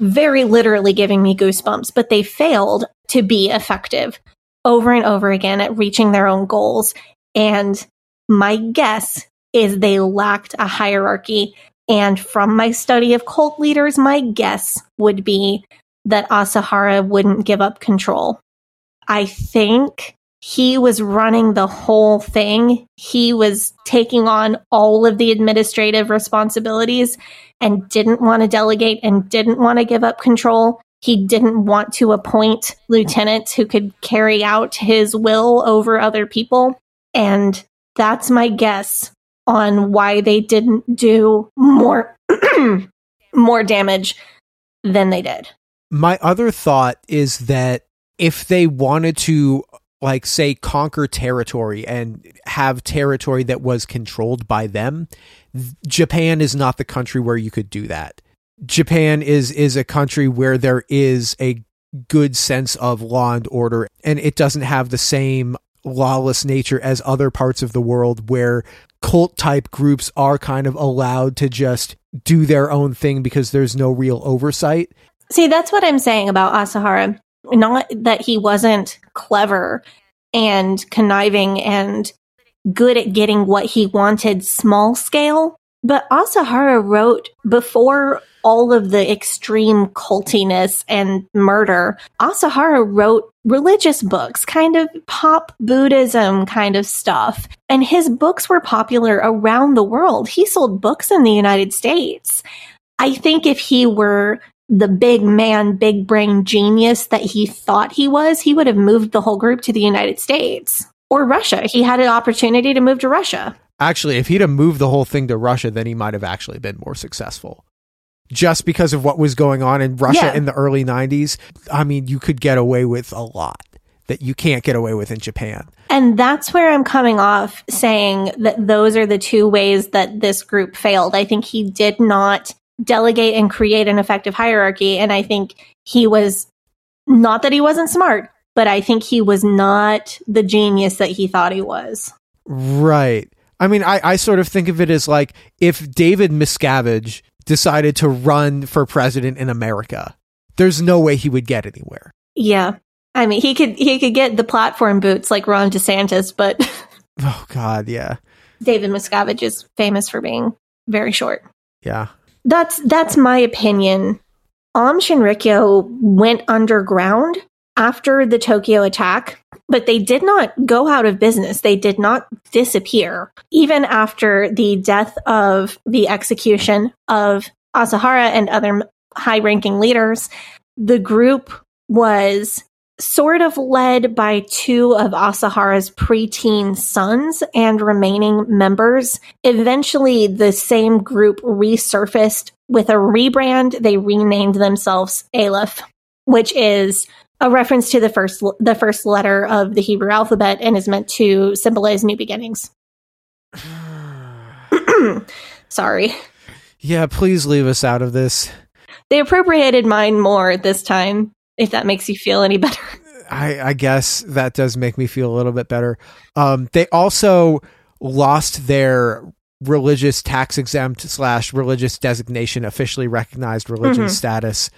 very literally giving me goosebumps, but they failed to be effective over and over again at reaching their own goals. And my guess is they lacked a hierarchy. And from my study of cult leaders, my guess would be that Asahara wouldn't give up control. I think he was running the whole thing. He was taking on all of the administrative responsibilities and didn't want to delegate and didn't want to give up control. He didn't want to appoint lieutenants who could carry out his will over other people. And that's my guess on why they didn't do more [clears throat] more damage than they did. My other thought is that if they wanted to like say conquer territory and have territory that was controlled by them Japan is not the country where you could do that Japan is is a country where there is a good sense of law and order and it doesn't have the same lawless nature as other parts of the world where cult type groups are kind of allowed to just do their own thing because there's no real oversight See, that's what I'm saying about Asahara. Not that he wasn't clever and conniving and good at getting what he wanted small scale, but Asahara wrote before all of the extreme cultiness and murder. Asahara wrote religious books, kind of pop Buddhism kind of stuff. And his books were popular around the world. He sold books in the United States. I think if he were the big man, big brain genius that he thought he was, he would have moved the whole group to the United States or Russia. He had an opportunity to move to Russia. Actually, if he'd have moved the whole thing to Russia, then he might have actually been more successful. Just because of what was going on in Russia Yeah. in the early 90s, I mean, you could get away with a lot that you can't get away with in Japan. And that's where I'm coming off saying that those are the two ways that this group failed. I think he did not delegate and create an effective hierarchy. And I think he was not that he wasn't smart, but I think he was not the genius that he thought he was. Right. I mean, I, I sort of think of it as like if David Miscavige decided to run for president in America, there's no way he would get anywhere. Yeah. I mean, he could he could get the platform boots like Ron DeSantis, but [laughs] Oh God, yeah, David Miscavige is famous for being very short. yeah. That's that's my opinion. Aum Shinrikyo went underground after the Tokyo attack, but they did not go out of business. They did not disappear. Even after the death of the execution of Asahara and other high-ranking leaders, the group was sort of led by two of Asahara's preteen sons and remaining members. Eventually, the same group resurfaced with a rebrand. They renamed themselves Aleph, which is a reference to the first the first letter of the Hebrew alphabet and is meant to symbolize new beginnings. [clears throat] [sighs] Sorry. Yeah, please leave us out of this. They appropriated mine more this time, if that makes you feel any better. [laughs] I, I guess that does make me feel a little bit better. Um, they also lost their religious tax exempt slash religious designation, officially recognized religion Mhm. status.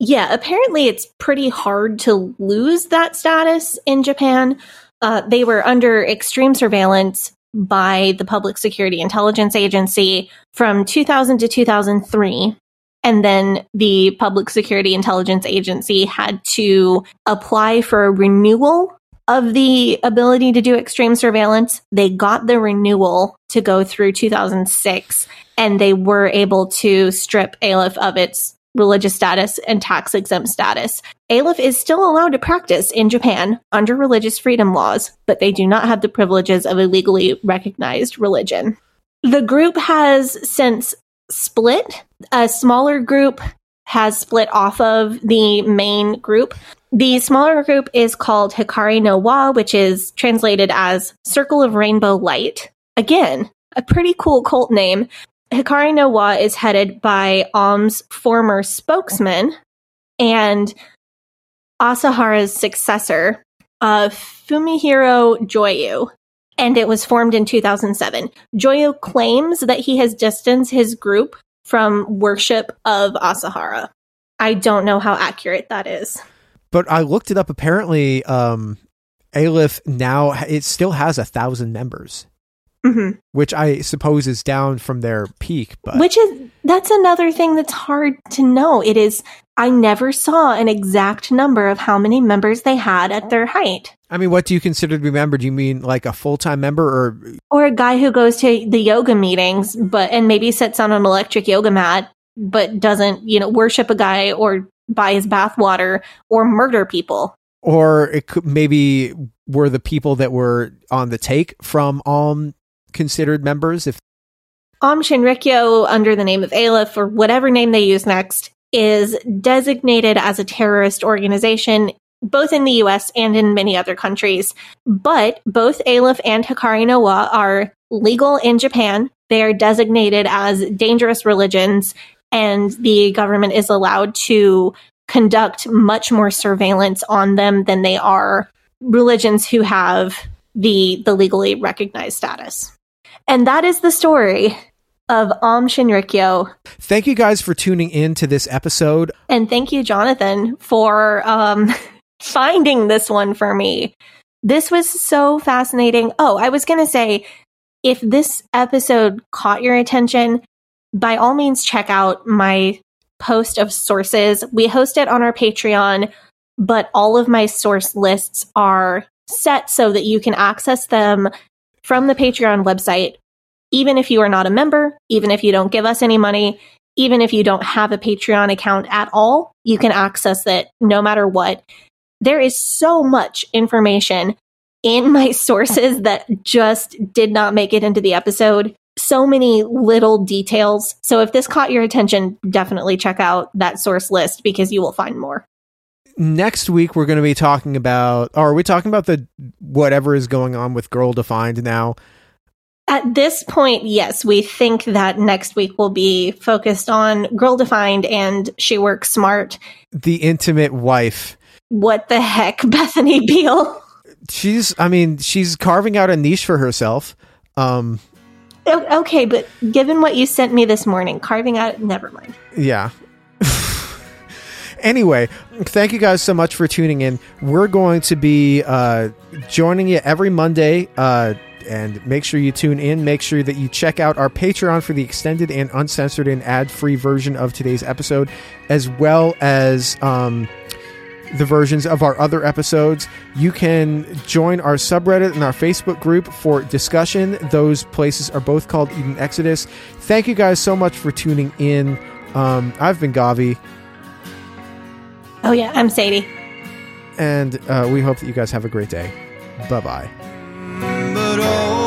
Yeah, apparently it's pretty hard to lose that status in Japan. Uh, they were under extreme surveillance by the Public Security Intelligence Agency from 2000 to 2003. And then the Public Security Intelligence Agency had to apply for a renewal of the ability to do extreme surveillance. They got the renewal to go through 2006, and they were able to strip Aleph of its religious status and tax exempt status. Aleph is still allowed to practice in Japan under religious freedom laws, but they do not have the privileges of a legally recognized religion. The group has since split. A smaller group has split off of the main group. The smaller group is called Hikari no Wa, which is translated as Circle of Rainbow Light. Again, a pretty cool cult name. Hikari no Wa is headed by Aum's former spokesman and Asahara's successor, uh, Fumihiro Joyu, and it was formed in 2007. Joyu claims that he has distanced his group from worship of Asahara. I don't know how accurate that is. But I looked it up. Apparently, um, Aleph now it still has a thousand members, Mhm. which I suppose is down from their peak. But Which is that's another thing that's hard to know. It is I never saw an exact number of how many members they had at their height. I mean, what do you consider to be a member? Do you mean like a full time member, or Or a guy who goes to the yoga meetings but and maybe sits on an electric yoga mat but doesn't, you know, worship a guy or buy his bathwater or murder people. or it could maybe were the people that were on the take from Aum considered members? If Aum Shinrikyo, under the name of Aleph or whatever name they use next, is designated as a terrorist organization both in the US and in many other countries. But both Aleph and Hikari no Wa are legal in Japan. They are designated as dangerous religions, and the government is allowed to conduct much more surveillance on them than they are religions who have the the legally recognized status. And that is the story of Aum Shinrikyo. thank you guys for tuning in to this episode. And thank you, Jonathan, for um, [laughs] finding this one for me. This was so fascinating. Oh, I was going to say if this episode caught your attention, by all means, check out my post of sources. We host it on our Patreon, but all of my source lists are set so that you can access them from the Patreon website, even if you are not a member, even if you don't give us any money, even if you don't have a Patreon account at all, you can access it no matter what. There is so much information in my [laughs] sources that just did not make it into the episode. So many little details. So if this caught your attention, definitely check out that source list because you will find more. Next week we're going to be talking about, or are we talking about the whatever is going on with Girl Defined now? At this point, yes, we think that next week will be focused on Girl Defined and She Works Smart. The intimate wife. What the heck, [laughs] Bethany Beal? She's, I mean, she's carving out a niche for herself. Um, Okay, but given what you sent me this morning, carving out, never mind. yeah. [laughs] anyway, thank you guys so much for tuning in. We're going to be uh, joining you every Monday. Uh, and make sure you tune in. Make sure that you check out our Patreon for the extended and uncensored and ad free version of today's episode, as well as um, the versions of our other episodes. You can join our subreddit and our Facebook group for discussion. Those places are both called Eden Exodus. Thank you guys so much for tuning in. Um, I've been Gavi, Oh, yeah, I'm Sadie. and uh, we hope that you guys have a great day. Bye bye.